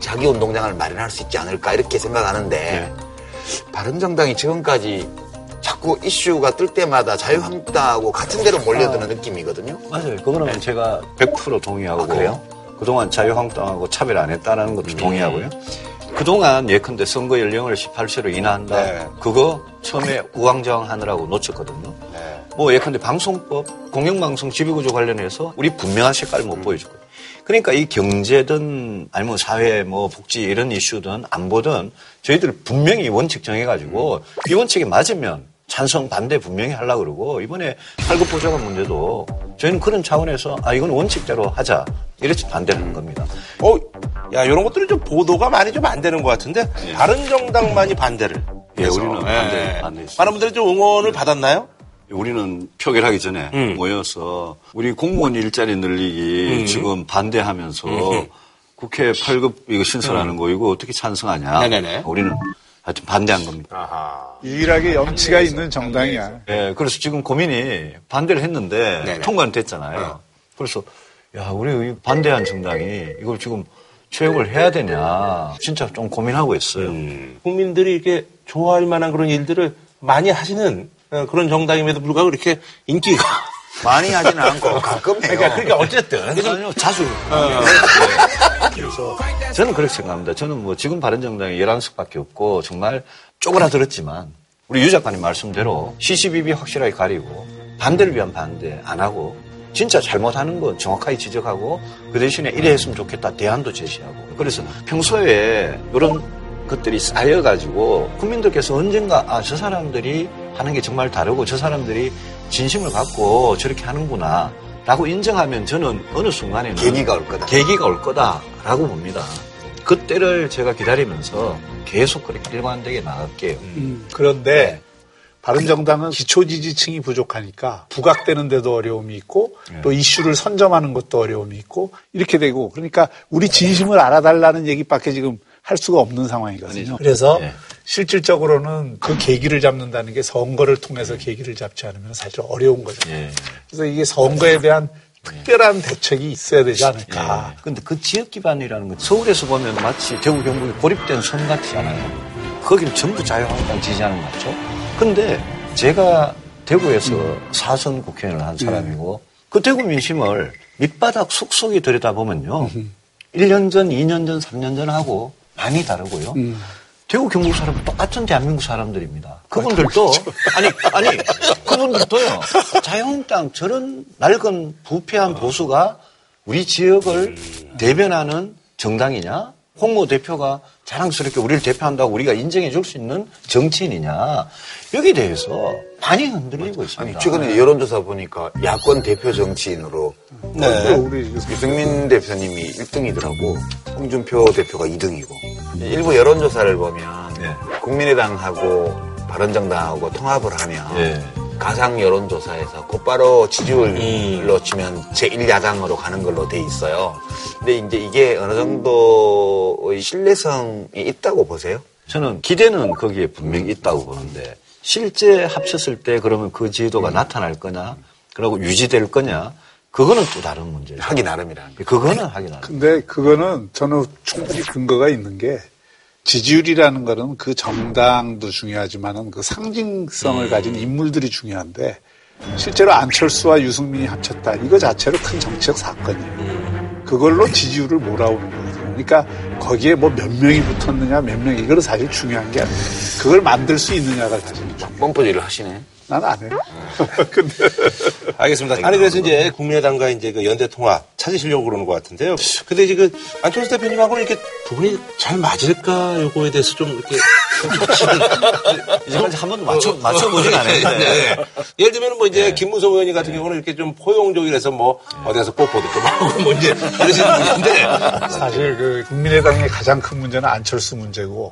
자기 운동장을 마련할 수 있지 않을까 이렇게 생각하는데 바른정당이 지금까지 자꾸 이슈가 뜰 때마다 자유한국당하고 같은 데로 몰려드는 느낌이거든요. 맞아요. 그거는 제가 100% 동의하고 아, 그래요? 그동안 자유한국당하고 차별 안 했다는 것도 동의하고요. 그동안 예컨대 선거 연령을 18세로 인하한다. 네. 그거 처음에 우왕좌왕하느라고 놓쳤거든요. 네. 뭐 예컨대 방송법, 공영방송 지배구조 관련해서 우리 분명한 색깔을 못 보여주고. 그러니까 이 경제든 아니면 사회 뭐 복지 이런 이슈든 안보든 저희들 분명히 원칙 정해가지고 이 원칙에 맞으면 찬성 반대 분명히 하려고 그러고 이번에 팔급 보좌관 문제도 저희는 그런 차원에서 아 이건 원칙대로 하자 이렇게 반대하는 겁니다. 어, 야, 이런 것들이 좀 보도가 많이 좀 안 되는 것 같은데, 다른 정당만이 반대를. 예. 우리는 예. 반대. 많은 분들이 좀 응원을 받았나요? 우리는 표결하기 전에 음. 모여서 우리 공무원 일자리 늘리기 음. 지금 반대하면서 음. 국회 8급 이거 신설하는 거 이거 어떻게 찬성하냐. 네네네. 우리는 하여튼 반대한 겁니다. 아하. 유일하게 염치가 있는 정당이야. 예, 그래서 지금 고민이 반대를 했는데 네네. 통과는 됐잖아요. 그래서 야, 우리 이 반대한 정당이 이걸 지금 채용을 해야 되냐 진짜 좀 고민하고 있어요. 음. 국민들이 이렇게 좋아할 만한 그런 일들을 많이 하시는 어, 그런 정당임에도 불구하고 이렇게 인기가. 많이 하지는 않고 가끔 해요. 그러니까, 그러니까 어쨌든. 아니요, 자주. 어. 그래서 저는 그렇게 생각합니다. 저는 뭐 지금 바른정당이 11석밖에 없고 정말 쪼그라들었지만 우리 유 작가님 말씀대로 CCBB 확실하게 가리고 반대를 위한 반대 안 하고 진짜 잘못하는 거 정확하게 지적하고 그 대신에 이래 했으면 좋겠다 대안도 제시하고 그래서 평소에 이런 것들이 쌓여가지고 국민들께서 언젠가 아 저 사람들이 하는 게 정말 다르고 저 사람들이 진심을 갖고 저렇게 하는구나 라고 인정하면 저는 어느 순간에는 계기가 올 거다. 계기가 올 거다라고 봅니다. 그때를 제가 기다리면서 계속 그렇게 일관되게 나갈게요. 음, 그런데 바른정당은 기초 지지층이 부족하니까 부각되는 데도 어려움이 있고 또 이슈를 선점하는 것도 어려움이 있고 이렇게 되고 그러니까 우리 진심을 알아달라는 얘기밖에 지금 할 수가 없는 상황이거든요. 그래서 예. 실질적으로는 그 계기를 잡는다는 게 선거를 통해서 계기를 잡지 않으면 사실 어려운 거죠. 예. 그래서 이게 선거에 대한 특별한 대책이 있어야 되지 않을까. 근데 그 지역 기반이라는 건 서울에서 보면 마치 대구 경북이 고립된 섬 같지 않아요. 거기는 전부 자유한국당 지지하는 거 맞죠? 근데 제가 대구에서 사선 국회의원을 한 사람이고 그 대구 민심을 밑바닥 속속이 들여다보면요. 1년 전, 2년 전, 3년 전 하고 많이 다르고요. 대구 경북 사람은 똑같은 대한민국 사람들입니다. 그분들도 아니 아니 그분들도요 자유한국당 저런 낡은 부패한 보수가 우리 지역을 대변하는 정당이냐? 홍모 대표가 자랑스럽게 우리를 대표한다고 우리가 인정해 줄 수 있는 정치인이냐? 여기에 대해서 많이 흔들리고 있습니다. 아니, 최근에 여론조사 보니까 야권 대표 정치인으로 네. 우리 유승민 대표님이 1등이더라고. 홍준표 대표가 2등이고. 일부 여론조사를 보면 네. 국민의당하고 바른정당하고 통합을 하면 예. 가상 여론조사에서 곧바로 지지율로 치면 제1야당으로 가는 걸로 돼 있어요. 근데 이제 이게 어느 정도의 신뢰성이 있다고 보세요? 저는 기대는 거기에 분명히 있다고 보는데 실제 합쳤을 때 그러면 그 지도가 나타날 거냐, 그리고 유지될 거냐, 그거는 또 다른 문제죠. 하기 나름이라는 게. 그거는 하기 나름. 근데 그거는 저는 충분히 근거가 있는 게 지지율이라는 거는 그 정당도 중요하지만은 그 상징성을 가진 인물들이 중요한데 실제로 안철수와 유승민이 합쳤다. 이거 자체로 큰 정치적 사건이에요. 그걸로 지지율을 몰아오는 거거든요. 그러니까 거기에 뭐 몇 명이 붙었느냐, 몇 명이 이거는 사실 중요한 게 아니에요. 그걸 만들 수 있느냐가 사실 중요해요. 뻔뻔지를 하시네. 난 안 해요. 근데 알겠습니다. 아니, 그래서 이제 국민의당과 이제 그 연대 통합 찾으시려고 그러는 것 같은데요. 근데 이제 그 안철수 대표님하고는 이렇게 두 분이 잘 맞을까, 요거에 대해서 좀 이렇게. 이제까지 한 번도 맞춰, 맞춰 보진 않았는데. 네. 예를 들면 뭐 이제 김무성 의원님 같은 경우는 이렇게 좀 포용적이라서 뭐 어디 가서 뽀뽀도 좀 하고 뭐 이제 이러시는 분인데. 사실 그 국민의당의 가장 큰 문제는 안철수 문제고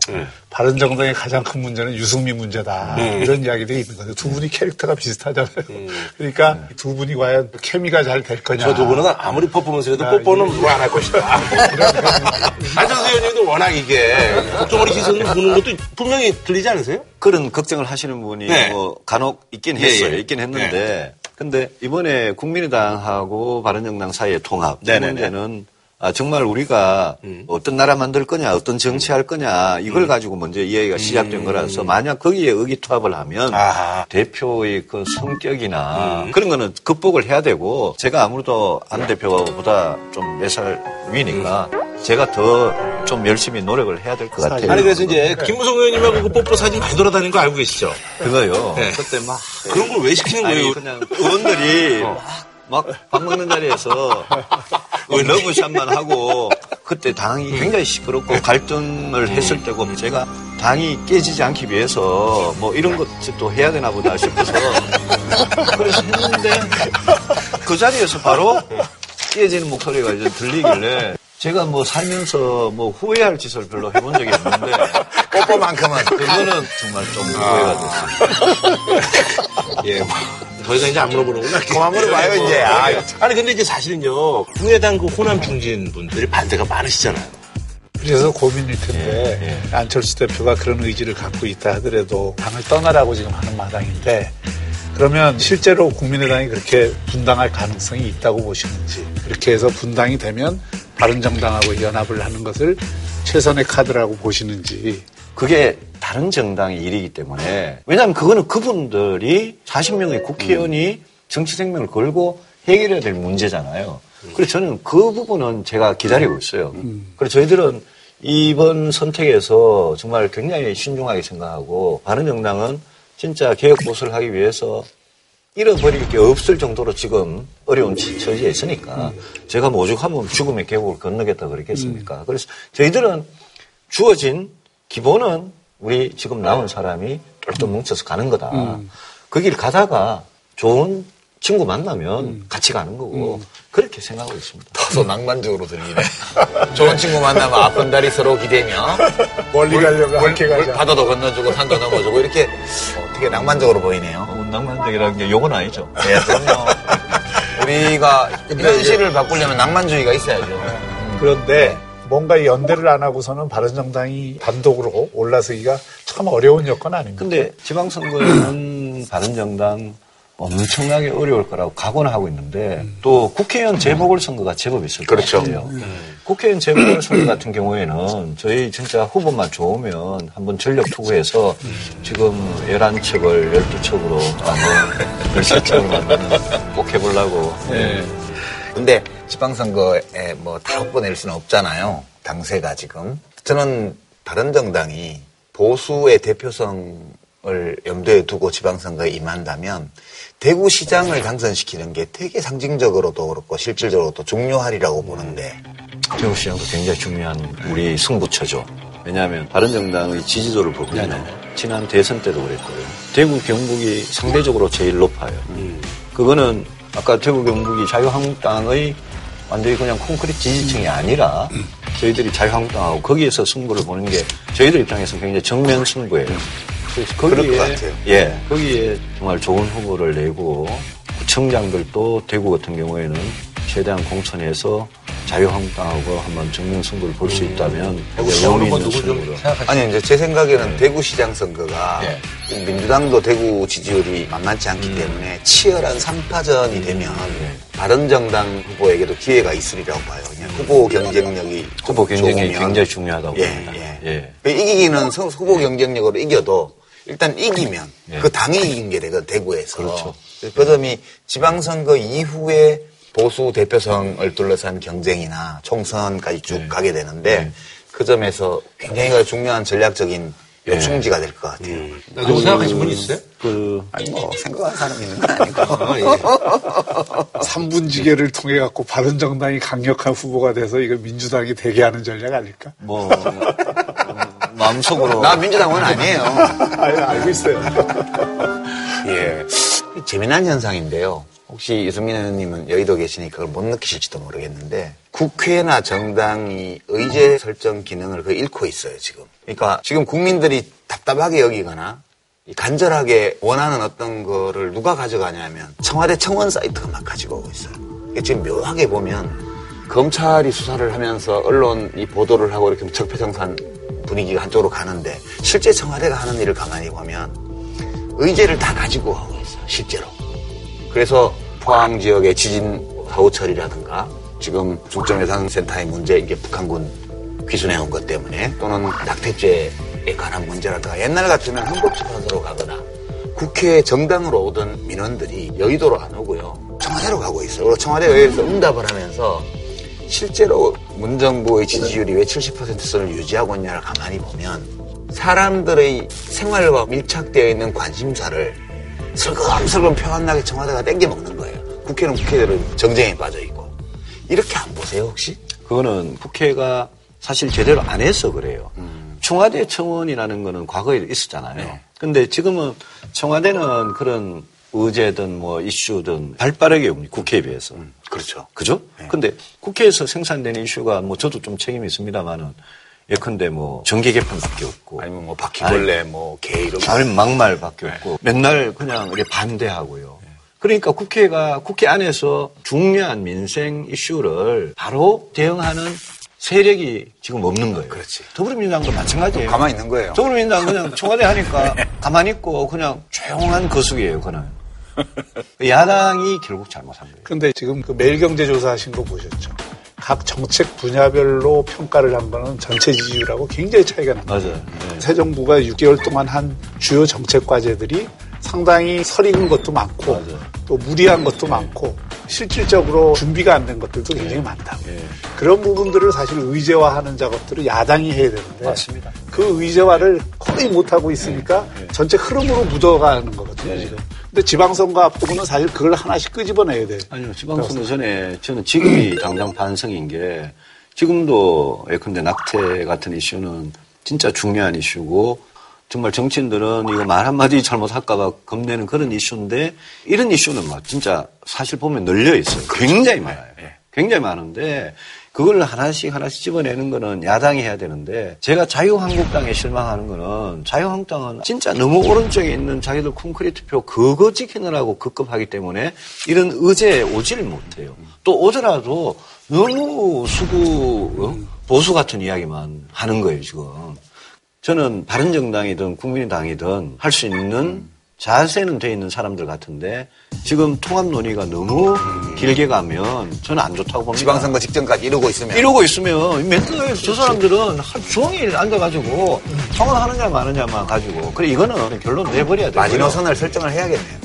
바른정당의 가장 큰 문제는 유승민 문제다 음. 이런 이야기들이 있는 거죠. 두 분이 캐릭터가 비슷하잖아요. 그러니까 두 분이 과연 케미가 잘 될 거냐. 저 두 분은 아무리 뽀뽀면서 해도 뽀뽀는 뭐안할 것이다. 안철수 의원님도 워낙 이게 국정원이 시선을 보는 것도 분명히 들리지 않으세요? 그런 걱정을 하시는 분이 네. 뭐 간혹 있긴 예, 했어요. 예. 있긴 했는데. 근데 이번에 국민의당하고 바른정당 사이의 통합. 이 네네네. 문제는 아, 정말 우리가 음. 어떤 나라 만들 거냐, 어떤 정치할 거냐, 이걸 가지고 먼저 이야기가 시작된 거라서 만약 거기에 의기투합을 하면 음. 아하. 대표의 그 성격이나 음. 그런 거는 극복을 해야 되고 제가 아무래도 안 대표보다 좀 몇 살 위니까 음. 제가 더 좀 열심히 노력을 해야 될 것 같아요. 아니 그래서 이제 김무성 의원님하고 그 뽀뽀 사진 많이 돌아다니는 거 알고 계시죠? 그거요. 네. 그때 막 그런 걸 왜 시키는 거예요? 아니, 그냥 의원들이 막 밥 먹는 자리에서 그 러브샷만 하고 그때 당이 굉장히 시끄럽고 갈등을 했을 때고 제가 당이 깨지지 않기 위해서 뭐 이런 것도 해야 되나 보다 싶어서 그래서 했는데 그 자리에서 바로 깨지는 목소리가 이제 들리길래 제가 뭐 살면서 뭐 후회할 짓을 별로 해본 적이 없는데 뽀뽀만큼은 그거는 정말 좀 후회가 됐어요. 예. 더 이상 이제 안 물어보는구나. 그만 물어봐요, 이제. 아, 아니, 근데 이제 사실은요, 국민의당 그 호남 중진 분들이 반대가 많으시잖아요. 그래서 고민일 텐데 안철수 대표가 그런 의지를 갖고 있다 하더라도 당을 떠나라고 지금 하는 마당인데 그러면 실제로 국민의당이 그렇게 분당할 가능성이 있다고 보시는지 그렇게 해서 분당이 되면 바른정당하고 연합을 하는 것을 최선의 카드라고 보시는지 그게 다른 정당의 일이기 때문에 왜냐하면 그거는 그분들이 40명의 국회의원이 정치 생명을 걸고 해결해야 될 문제잖아요. 그래서 저는 그 부분은 제가 기다리고 있어요. 그래서 저희들은 이번 선택에서 정말 굉장히 신중하게 생각하고 바른 정당은 진짜 개혁 보수를 하기 위해서 잃어버릴 게 없을 정도로 지금 어려운 처지에 있으니까 제가 뭐 오죽하면 죽음의 계곡을 건너겠다 그랬겠습니까? 그래서 저희들은 주어진 기본은 우리 지금 나온 사람이 똘똘 뭉쳐서 가는 거다. 그길 가다가 좋은 친구 만나면 같이 가는 거고 그렇게 생각하고 있습니다. 다소 낭만적으로 들리네. 좋은 친구 만나면 아픈 다리 서로 기대며 멀리 가려면 함께 가자. 바다도 건너주고 산도 넘어주고 이렇게 어, 되게 낭만적으로 보이네요. 어, 낭만적이라는 게 욕은 아니죠. 네, 그럼요. 우리가 현실을 바꾸려면 낭만주의가 있어야죠. 그런데 뭔가 이 연대를 안 하고서는 바른정당이 단독으로 올라서기가 참 어려운 여건 아닙니까? 근데 지방선거에는 바른정당 엄청나게 어려울 거라고 각오는 하고 있는데 또 국회의원 재보궐선거가 제법 있을 그렇죠. 거예요. 국회의원 재보궐선거 같은 경우에는 저희 진짜 후보만 좋으면 한번 전력 투구해서 지금 11척을 12척으로 만드는 13척을 만드는 꼭 해보려고 네. 근데 지방선거에 뭐다 확보낼 수는 없잖아요. 당세가 지금. 저는 바른 정당이 보수의 대표성을 염두에 두고 지방선거에 임한다면 대구시장을 당선시키는 게 되게 상징적으로도 그렇고 실질적으로도 중요하리라고 보는데 대구시장도 굉장히 중요한 우리 승부처죠. 왜냐하면 바른정당의 지지도를 보면 지난 대선 때도 그랬고요. 대구 경북이 상대적으로 제일 높아요. 그거는 아까 대구 경북이 자유한국당의 완전히 그냥 콘크리트 지지층이 아니라 저희들이 자유한국당하고 거기에서 승부를 보는 게 저희들 입장에서 굉장히 정면 승부예요. 그래서 거기에 것 같아요. 예 거기에 정말 좋은 후보를 내고 구청장들도 대구 같은 경우에는 최대한 공천해서 자유한국당하고 한번 정면 승부를 볼 수 있다면 의미 있는 승부로 아니 이제 제 생각에는 대구시장 선거가 민주당도 대구 지지율이 만만치 않기 때문에 치열한 3파전이 되면 바른정당 후보에게도 기회가 있으리라고 봐요. 그냥 후보 경쟁력이 후보 경쟁이 좋으면. 굉장히 중요하다고 예, 봅니다. 예. 예. 그 이기기는 선- 후보 경쟁력으로 이겨도 일단 이기면 예. 그 당이 이긴 게 되거든 대구에서. 그렇죠. 그 점이 지방선거 이후에 보수 대표성을 둘러싼 경쟁이나 총선까지 쭉 가게 되는데 그 점에서 굉장히 중요한 전략적인 요충지가 될 것 같아요. 누구 생각하신 분 있어요? 그 아니 뭐 생각하는 사람이 있는 건 아니고. 삼분지계를 통해 갖고 바른정당이 강력한 후보가 돼서 이거 민주당이 대기하는 전략 아닐까? 뭐 음, 마음속으로 나 민주당은 아니에요. 아니, 알고 있어요. 예. 재미난 현상인데요. 혹시 유승민 의원님은 여의도 계시니까 그걸 못 느끼실지도 모르겠는데 국회나 정당이 의제 설정 기능을 거의 잃고 있어요, 지금. 그러니까 지금 국민들이 답답하게 여기거나 간절하게 원하는 어떤 거를 누가 가져가냐면 청와대 청원 사이트가 막 가지고 오고 있어요. 이게 지금 묘하게 보면 검찰이 수사를 하면서 언론이 보도를 하고 이렇게 적폐청산 분위기가 한쪽으로 가는데 실제 청와대가 하는 일을 가만히 보면 의제를 다 가지고 하고 있어요, 실제로. 그래서 포항 지역의 지진 사후 처리라든가 지금 중점예산센터의 문제, 이게 북한군 귀순해온 것 때문에 또는 낙태죄에 관한 문제라든가 옛날 같으면 헌법재판소로 가거나 국회 정당으로 오던 민원들이 여의도로 안 오고요. 청와대로 가고 있어요. 그리고 청와대 의회에서 응답을 하면서 실제로 문정부의 지지율이 왜 70%선을 유지하고 있냐를 가만히 보면 사람들의 생활과 밀착되어 있는 관심사를 슬금슬금 표현나게 청와대가 땡겨 먹는 거예요. 국회는 국회대로 정쟁에 빠져 있고. 이렇게 안 보세요, 혹시? 그거는 국회가 사실 제대로 안 해서 그래요. 청와대 청원이라는 거는 과거에 있었잖아요. 근데 지금은 청와대는 그런 의제든 뭐 이슈든 발 빠르게 옵니다. 국회에 비해서. 그렇죠. 그죠? 근데 국회에서 생산되는 이슈가 뭐 저도 좀 책임이 있습니다만은 예컨대 뭐 정계 개편밖에 없고 아니면 뭐 바퀴벌레 뭐개 이런 거. 아니면 막말밖에 없고 맨날 그냥 이렇게 반대하고요. 그러니까 국회가 국회 안에서 중요한 민생 이슈를 바로 대응하는 세력이 지금 없는 거예요. 그렇지. 더불어민주당도 마찬가지예요. 가만히 있는 거예요. 더불어민주당 그냥 청와대 하니까 가만히 있고 그냥 조용한 거수기예요, 그는. 야당이 결국 잘못한 거예요. 근데 지금 그 매일경제 조사 하신 거 보셨죠? 각 정책 분야별로 평가를 한 거는 전체 지지율하고 굉장히 차이가 납니다. 맞아요. 네. 새 정부가 6개월 동안 한 주요 정책 과제들이 상당히 설익은 것도 많고 또 무리한 것도 많고 실질적으로 준비가 안 된 것들도 굉장히 많다. 그런 부분들을 사실 의제화하는 작업들을 야당이 해야 되는데 맞습니다. 그 의제화를 거의 못 하고 있으니까 전체 흐름으로 묻어가는 거거든요 지금. 근데 지방선거 앞두고는 사실 그걸 하나씩 끄집어내야 돼. 아니요, 지방선거 전에 저는 지금이 당장 반성인 게 지금도 예컨대 낙태 같은 이슈는 진짜 중요한 이슈고 정말 정치인들은 이거 말 한마디 잘못할까봐 겁내는 그런 이슈인데 이런 이슈는 막 진짜 사실 보면 널려 있어요. 굉장히 많아요. 굉장히 많은데 그걸 하나씩 하나씩 집어내는 거는 야당이 해야 되는데 제가 자유한국당에 실망하는 거는 자유한국당은 진짜 너무 오른쪽에 있는 자기들 콘크리트 표 그거 지키느라고 급급하기 때문에 이런 의제에 오지를 못해요. 또 오더라도 너무 수구 어? 보수 같은 이야기만 하는 거예요 지금. 저는 바른정당이든 국민의당이든 할 수 있는 자세는 돼 있는 사람들 같은데 지금 통합 논의가 너무 길게 가면 저는 안 좋다고 봅니다. 지방선거 직전까지 이러고 있으면. 이러고 있으면 맨날 저 사람들은 하루 종일 앉아가지고 통화하느냐 마느냐만 가지고 그래 이거는 결론 내버려야 돼요. 마지노선을 설정을 해야겠네요.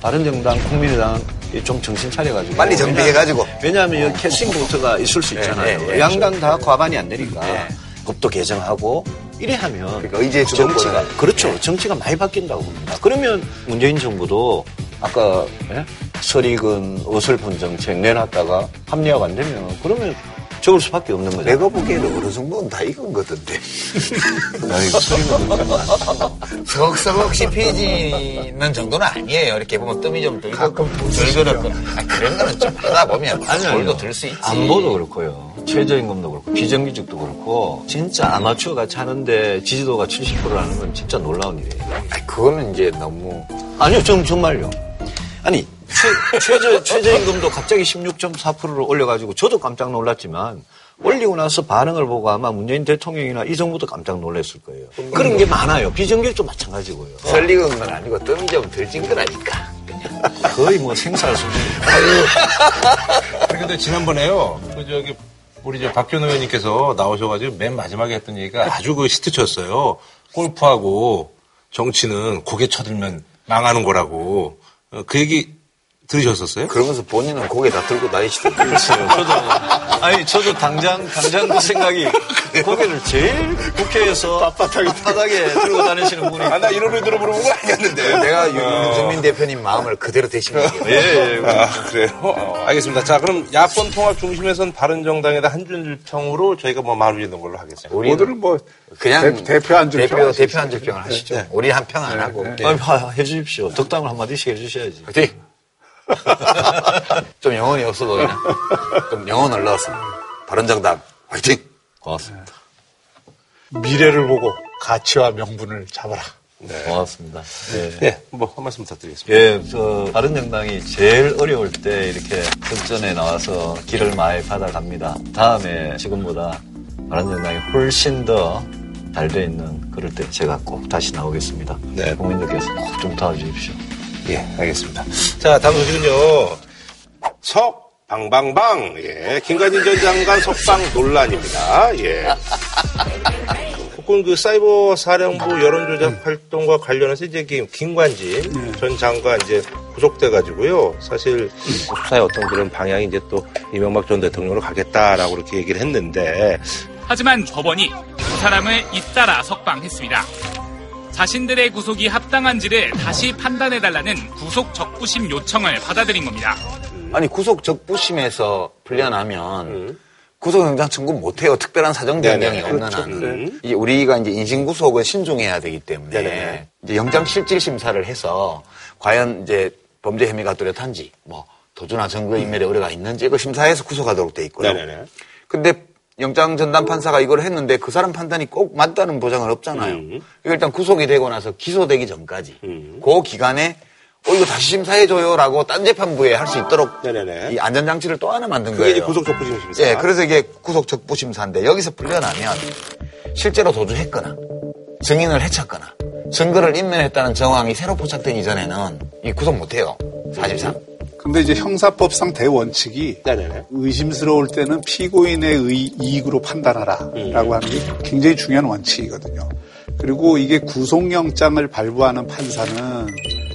바른정당, 국민의당 좀 정신 차려가지고 빨리 정비해가지고. 왜냐하면 여기 캐스팅 보트가 있을 수 있잖아요. 네, 네, 양당 다 과반이 안 되니까 네. 법도 개정하고 이래 하면 그러니까 의제 정치가. 그렇죠. 정치가 많이 바뀐다고 봅니다. 그러면 문재인 정부도 아까 예? 설익은 어설픈 정책 내놨다가 합리화가 안 되면 그러면 적을 수밖에 없는 거죠. 내가 보기에는 어느 정도는 다 익은 거던데. 아이고, 설익은 서걱서걱 씹히지는 정도는 아니에요. 이렇게 보면 뜸이 좀 들고 덜그럽고 아, 그런 거는 좀 하다 보면 돌도 들 수 있지. 안보도 그렇고요. 최저임금도 그렇고 비정규직도 그렇고 진짜 아마추어 같이 하는데 지지도가 70%라는 건 진짜 놀라운 일이에요. 아니, 그거는 이제 너무 아니요, 정, 정말요. 아니, 최, 최저, 최저임금도 갑자기 16.4%를 올려가지고 저도 깜짝 놀랐지만 올리고 나서 반응을 보고 아마 문재인 대통령이나 이 정부도 깜짝 놀랐을 거예요. 그런 게 많아요. 비정규직도 마찬가지고요. 설익은 건 아니고 뜸이 좀 들진 거라니까. 거의 뭐 생살 수준. 아니, 근데 지난번에요. 그 저기 우리 저 박균호 의원님께서 나오셔가지고 맨 마지막에 했던 얘기가 아주 그 히트쳤어요. 골프하고 정치는 고개 쳐들면 망하는 거라고. 어, 그 얘기 들으셨었어요? 그러면서 본인은 고개 다 들고 다니시던데. 저도, 아니, 저도 당장, 당장 그 생각이, 고개를 제일 국회에서 빳빳하게 들고 다니시는 분이. 아, 나 이런 의도로 물어본 건 아니었는데. 내가 윤석민 대표님 마음을 그대로 대신 얘기예요. 예, 예. 아, 그래요? 어, 알겠습니다. 자, 그럼 야권 통합 중심에선 바른정당에다 한줄 평으로 저희가 뭐 마무리 짓는 걸로 하겠습니다. 오늘은 뭐 그냥 대, 표 한줄 대표, 대표 한 줄평을 하시죠. 네. 우리 한 평 안 하고. 아니, 하- 해주십시오. 덕담을 한마디씩 해주셔야지. 화이팅! 좀 영혼이 없어도 그냥 좀 영혼을 넣어서 바른 정당 화이팅! 고맙습니다. 미래를 보고 가치와 명분을 잡아라. 고맙습니다. 예. 네, 뭐한 말씀 부탁드리겠습니다. 예, 저, 바른 정당이 제일 어려울 때 이렇게 선전에 나와서 길을 많이 받아갑니다. 다음에 지금보다 바른 정당이 훨씬 더 잘 돼 있는 그럴 때 제가 꼭 다시 나오겠습니다. 네. 국민들께서 꼭 좀 도와주십시오. 예, 알겠습니다. 자, 다음 소식은요. 석, 방방방. 예, 김관진 전 장관 석방 논란입니다. 예. 혹은 그 사이버 사령부 여론조작 활동과 관련해서 이제 김- 김관진 전 장관 이제 구속돼 가지고요. 사실 수사의 어떤 그런 방향이 이제 또 이명박 전 대통령으로 가겠다라고 이렇게 얘기를 했는데 하지만 법원이 두 사람을 잇따라 석방했습니다. 자신들의 구속이 합당한지를 다시 판단해달라는 구속 적부심 요청을 받아들인 겁니다. 아니 구속 적부심에서 풀려나면 구속영장 청구 못해요. 특별한 사정 변경이 네네. 없는 그렇죠. 한. 음. 이제 우리가 이제 인신구속은 신중해야 되기 때문에 네네. 이제 영장 실질 심사를 해서 과연 이제 범죄 혐의가 뚜렷한지 뭐 도주나 증거 인멸의 우려가 있는지 이걸 심사해서 구속하도록 돼 있고요. 네네네. 근데 영장 전담 판사가 이걸 했는데 그 사람 판단이 꼭 맞다는 보장은 없잖아요. 음. 일단 구속이 되고 나서 기소되기 전까지 그 기간에 어 이거 다시 심사해줘요라고 딴 재판부에 할 수 있도록 네네네. 이 안전장치를 또 하나 만든 그게 거예요. 이제 구속 적부심 심사. 예, 그래서 이게 구속 적부 심사인데 여기서 풀려나면 실제로 도주했거나 증인을 해쳤거나 증거를 인멸했다는 정황이 새로 포착되기 전에는 이 구속 못해요. 사실상. 근데 이제 형사법상 대원칙이 네네네. 의심스러울 때는 피고인의 의, 이익으로 판단하라 음. 라고 하는 게 굉장히 중요한 원칙이거든요. 그리고 이게 구속영장을 발부하는 판사는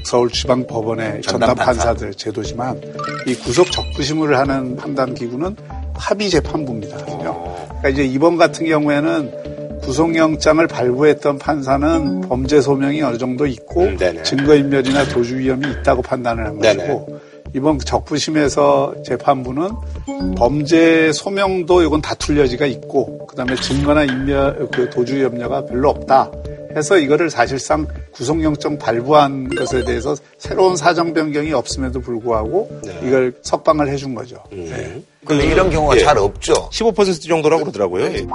서울지방법원의 전담 전담 판사. 판사들 제도지만 이 구속 적부심을 하는 판단 기구는 합의 재판부입니다. 그러니까 이제 이번 같은 경우에는 구속영장을 발부했던 판사는 범죄 소명이 어느 정도 있고 음, 네네. 증거인멸이나 도주 위험이 있다고 판단을 한 네네. 것이고 이번 적부심에서 재판부는 범죄 소명도 이건 다툴 여지가 있고 그다음에 증거나 인멸 그 도주 염려가 별로 없다 해서 이거를 사실상 구속영장 발부한 것에 대해서 새로운 사정 변경이 없음에도 불구하고 이걸 석방을 해준 거죠. 네. 근데 이런 경우가 예. 잘 없죠. 15% 정도라고 그러더라고요. 예.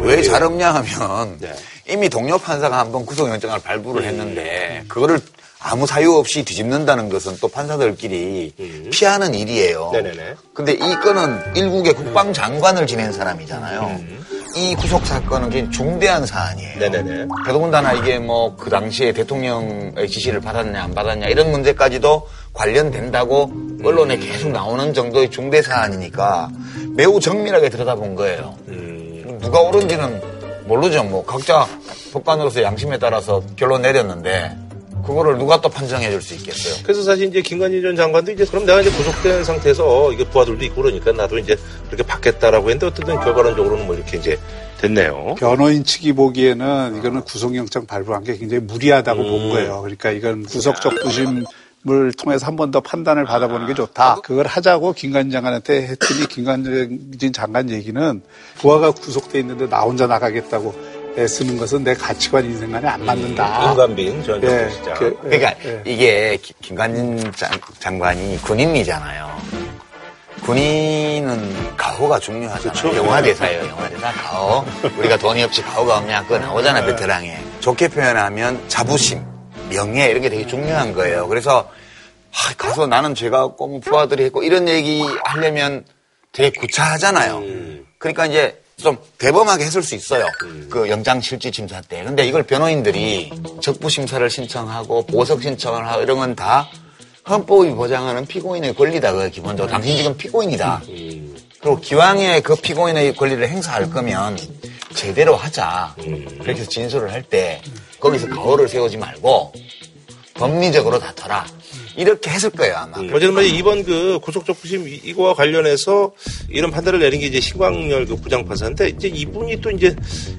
왜잘 없냐 하면 네. 이미 동료 판사가 한 번 구속영장을 발부를 했는데 그거를 아무 사유 없이 뒤집는다는 것은 또 판사들끼리 피하는 일이에요. 네네네. 근데 이 건은 일국의 국방장관을 지낸 사람이잖아요. 이 구속 사건은 굉장히 중대한 사안이에요. 네네네. 더더군다나 이게 뭐 그 당시에 대통령의 지시를 받았냐 안 받았냐 이런 문제까지도 관련된다고 언론에 계속 나오는 정도의 중대 사안이니까 매우 정밀하게 들여다본 거예요. 누가 옳은지는 모르죠. 뭐 각자 법관으로서 양심에 따라서 결론 내렸는데 그거를 누가 또 판정해 줄 수 있겠어요. 그래서 사실 이제 김관진 전 장관도 이제 그럼 내가 이제 구속된 상태에서 이게 부하들도 있고 그러니까 나도 이제 그렇게 받겠다라고 했는데 어쨌든 결과론적으로는 뭐 이렇게 이제 됐네요. 변호인 측이 보기에는 이거는 구속영장 발부한 게 굉장히 무리하다고 본 거예요. 그러니까 이건 구속적 부심 을 통해서 한 번 더 판단을 받아보는 게 좋다. 그걸 하자고 김관진 장관한테 했더니 김관진 장관 얘기는 부하가 구속돼 있는데 나 혼자 나가겠다고 애쓰는 것은 내 가치관 인생관에 안 맞는다. 임관빈 전 예, 정부시장. 그, 예, 그러니까 예. 이게 기- 김관진 장, 장관이 군인이잖아요. 군인은 가호가 중요하잖아요. 영화 대사예요. 영화 대사 가호. 우리가 돈이 없이 가호가 없냐 그거 나오잖아요. 베테랑에. 좋게 표현하면 자부심, 명예 이런 게 되게 중요한 거예요. 그래서 아, 가서 나는 없고 뭐 부하들이 했고 이런 얘기 하려면 되게 구차하잖아요. 그러니까 이제 좀 대범하게 했을 수 있어요. 그 영장 실질 심사 때. 근데 이걸 변호인들이 적부 심사를 신청하고 보석 신청을 하고 이런 건 다 헌법이 보장하는 피고인의 권리다. 그 기본적으로 당신 지금 피고인이다. 그리고 기왕에 그 피고인의 권리를 행사할 거면 제대로 하자. 그렇게 해서 진술을 할 때 거기서 가오를 세우지 말고 법리적으로 다퉈라. 이렇게 했을 거예요 아마. 어쨌든 말이 이번 그 구속적부심 이- 이거와 관련해서 이런 판단을 내린 게 이제 신광열 그 부장판사인데 이제 이분이 또 이제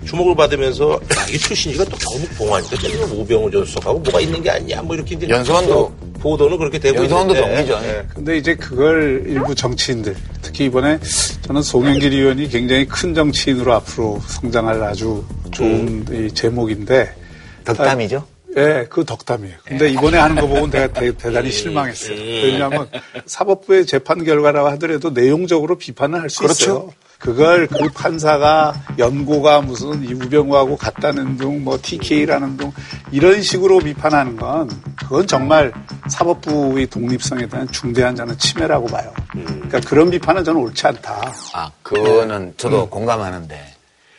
주목을 받으면서 야, 이 출신이가 또 경북 봉화니까 저기는 오병우 전속하고 뭐가 있는 게 아니냐 뭐 이렇게 이제 연수원도 보도는 그렇게 되고 연수원도 있는데 동기죠. 예. 근데 이제 그걸 일부 정치인들, 특히 이번에 저는 송영길 의원이 굉장히 큰 정치인으로 앞으로 성장할 아주 좋은 이 제목인데. 덕담이죠? 예, 그 덕담이에요. 근데 이번에 하는 거 보고 내가 대, 단히 실망했어요. 왜냐하면 사법부의 재판 결과라고 하더라도 내용적으로 비판을 할 수 있어요. 그렇죠. 그걸 그 판사가 연고가 무슨 이 우병우하고 같다는 둥, 뭐 TK라는 둥 이런 식으로 비판하는 건 그건 정말 사법부의 독립성에 대한 중대한 저는 침해라고 봐요. 그러니까 그런 비판은 저는 옳지 않다. 아, 그거는 저도 공감하는데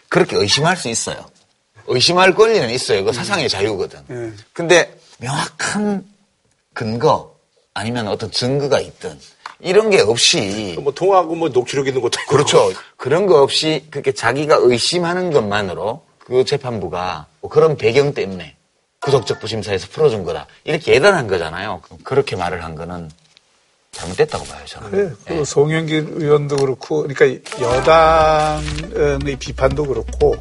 그렇게 의심할 수 있어요. 의심할 권리는 있어요. 그 사상의 자유거든. 예. 근데 명확한 근거 아니면 어떤 증거가 있든 이런 게 없이 뭐 통하고 뭐 녹취록 있는 것도. 그렇죠. 그런 거 없이 그렇게 자기가 의심하는 것만으로 그 재판부가 뭐 그런 배경 때문에 구속적 부심사에서 풀어준 거다. 이렇게 예단한 거잖아요. 그렇게 말을 한 거는 잘못됐다고 봐요, 저는. 그래, 그 송영길 의원도 그렇고, 그러니까 여당의 비판도 그렇고,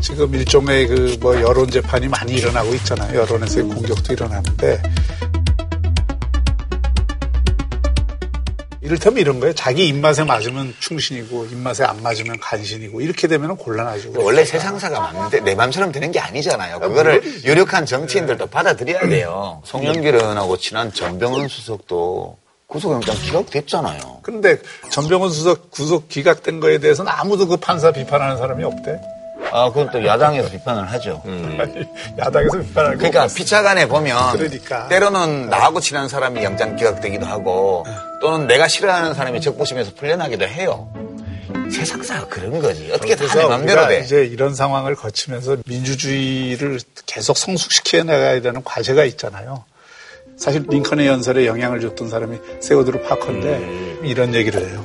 지금 일종의 그 뭐 여론 재판이 많이 일어나고 있잖아요. 여론에서의 공격도 일어나는데, 이를테면 이런 거예요. 자기 입맛에 맞으면 충신이고 입맛에 안 맞으면 간신이고 이렇게 되면 곤란하죠. 원래 세상사가 맞는데 내 맘처럼 되는 게 아니잖아요. 그거를 유력한 정치인들도 받아들여야 돼요. 송영길 의원하고 친한 전병헌 수석도 구속영장 기각됐잖아요. 그런데 전병헌 수석 구속 기각된 거에 대해서는 아무도 그 판사 비판하는 사람이 없대. 아, 그건 또 야당에서 비판을 하죠. 야당에서 비판하고. 그러니까 피차간에 보면 그러니까. 때로는 나하고 친한 사람이 영장 기각되기도 하고 또는 내가 싫어하는 사람이 적부심에서 풀려나기도 해요. 세상사가 그런 거지. 어떻게 다내 그래서 맘대로 돼. 이제 이런 상황을 거치면서 민주주의를 계속 성숙시켜 나가야 되는 과제가 있잖아요. 사실 링컨의 연설에 영향을 줬던 사람이 세오드로 파커인데 이런 얘기를 해요.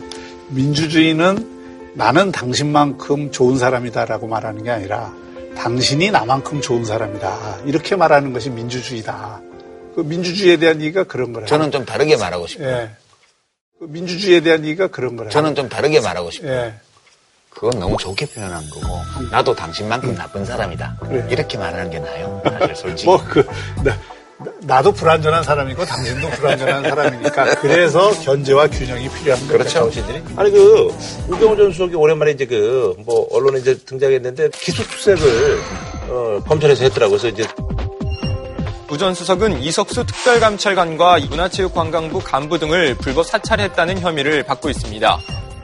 민주주의는 나는 당신만큼 좋은 사람이다 라고 말하는 게 아니라 당신이 나만큼 좋은 사람이다. 이렇게 말하는 것이 민주주의다. 그 민주주의에 대한 얘기가 그런 거라요. 저는 좀 다르게 말하고 싶어요. 예. 그 민주주의에 대한 얘기가 그런 거라요. 저는 좀 다르게 말하고 싶어요. 예. 그건 너무 좋게 표현한 거고 나도 당신만큼 나쁜 사람이다. 그래. 이렇게 말하는 게 나아요. 사실 솔직히. 뭐, 그, 나, 나도 불완전한 사람이고 당신도 불완전한 사람이니까 그래서 견제와 균형이 필요한 거죠. 그렇죠. 정신들이. 아니 그 우병우 전 수석이 오랜만에 이제 그 뭐 언론에 이제 등장했는데 기소 수색을 어, 검찰에서 했더라고 그래서 이제 우전 수석은 이석수 특별감찰관과 문화체육관광부 간부 등을 불법 사찰했다는 혐의를 받고 있습니다.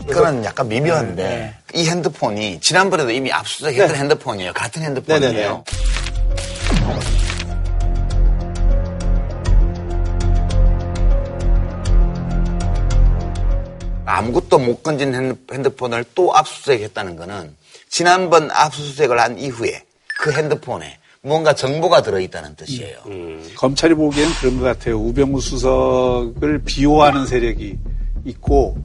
그건 약간 미묘한데 이 핸드폰이 지난번에도 이미 압수수색했던 핸드폰이에요. 같은 핸드폰이에요. 아무것도 못 건진 핸드- 핸드폰을 또 압수수색했다는 거는 지난번 압수수색을 한 이후에 그 핸드폰에 뭔가 정보가 들어있다는 뜻이에요. 검찰이 보기에는 그런 것 같아요. 우병우 수석을 비호하는 세력이 있고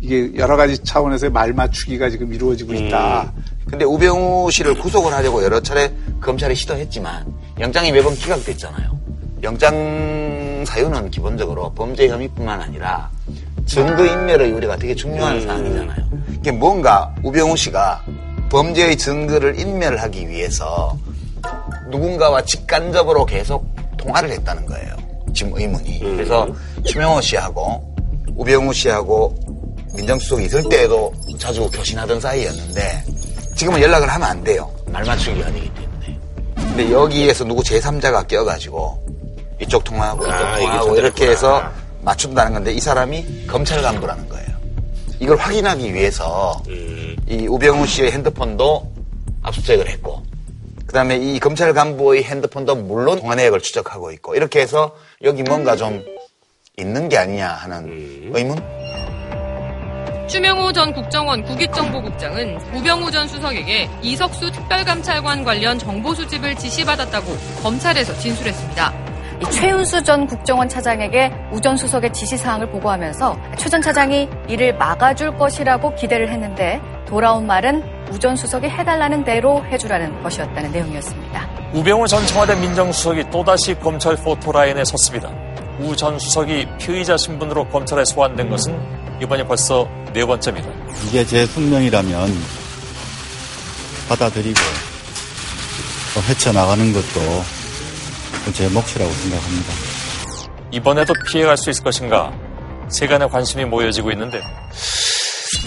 이게 여러 가지 차원에서의 말 맞추기가 지금 이루어지고 있다. 근데 우병우 씨를 구속을 하려고 여러 차례 검찰이 시도했지만 영장이 매번 기각됐잖아요. 영장 사유는 기본적으로 범죄 혐의뿐만 아니라 증거 인멸의 우리가 되게 중요한 사항이잖아요. 이게 뭔가 우병우 씨가 범죄의 증거를 인멸하기 위해서 누군가와 직간접으로 계속 통화를 했다는 거예요. 지금 의문이. 그래서 추명호 씨하고 우병우 씨하고 민정수석이 있을 때에도 자주 교신하던 사이였는데 지금은 연락을 하면 안 돼요. 말 맞추기가 되기 때문에. 근데 여기에서 누구 제3자가 껴가지고 이쪽 통화하고 이쪽 아, 이게 통화하고 이렇게. 해서 맞춘다는 건데 이 사람이 검찰 간부라는 거예요. 이걸 확인하기 위해서 이 우병우 씨의 핸드폰도 압수수색을 했고 그다음에 이 검찰 간부의 핸드폰도 물론 통화 내역을 추적하고 있고 이렇게 해서 여기 뭔가 좀 있는 게 아니냐 하는 의문? 추명호 전 국정원 국익정보국장은 우병우 전 수석에게 이석수 특별감찰관 관련 정보 수집을 지시받았다고 검찰에서 진술했습니다. 이 최은수 전 국정원 차장에게 우전 수석의 지시사항을 보고하면서 최 전 차장이 이를 막아줄 것이라고 기대를 했는데 돌아온 말은 우전 수석이 해달라는 대로 해주라는 것이었다는 내용이었습니다. 우병우 전 청와대 민정수석이 또다시 검찰 포토라인에 섰습니다. 우 전 수석이 피의자 신분으로 검찰에 소환된 것은 이번이 벌써 네 번째입니다. 이게 제 숙명이라면 받아들이고 또 헤쳐나가는 것도 제 몫이라고 생각합니다. 이번에도 피해갈 수 있을 것인가 세간의 관심이 모여지고 있는데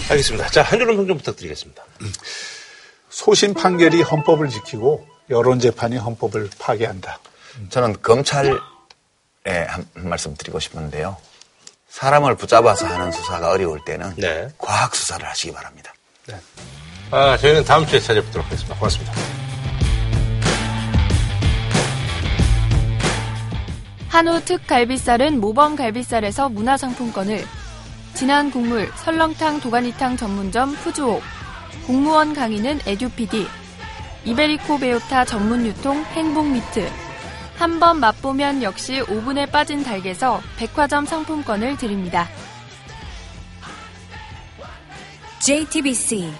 알겠습니다. 자 한준호 평좀 부탁드리겠습니다. 소신 판결이 헌법을 지키고 여론 재판이 헌법을 파괴한다. 저는 검찰에 한, 한 말씀 드리고 싶은데요. 사람을 붙잡아서 하는 수사가 어려울 때는 과학 수사를 하시기 바랍니다. 아 저희는 다음 주에 찾아뵙도록 하겠습니다. 고맙습니다. 한우 특 갈비살은 모범 갈비살에서 문화상품권을. 진한 국물 설렁탕 도가니탕 전문점 푸주옥. 공무원 강의는 에듀피디. 이베리코 베오타 전문 유통 행복미트. 한 번 맛보면 역시 오븐에 빠진 닭에서 백화점 상품권을 드립니다. JTBC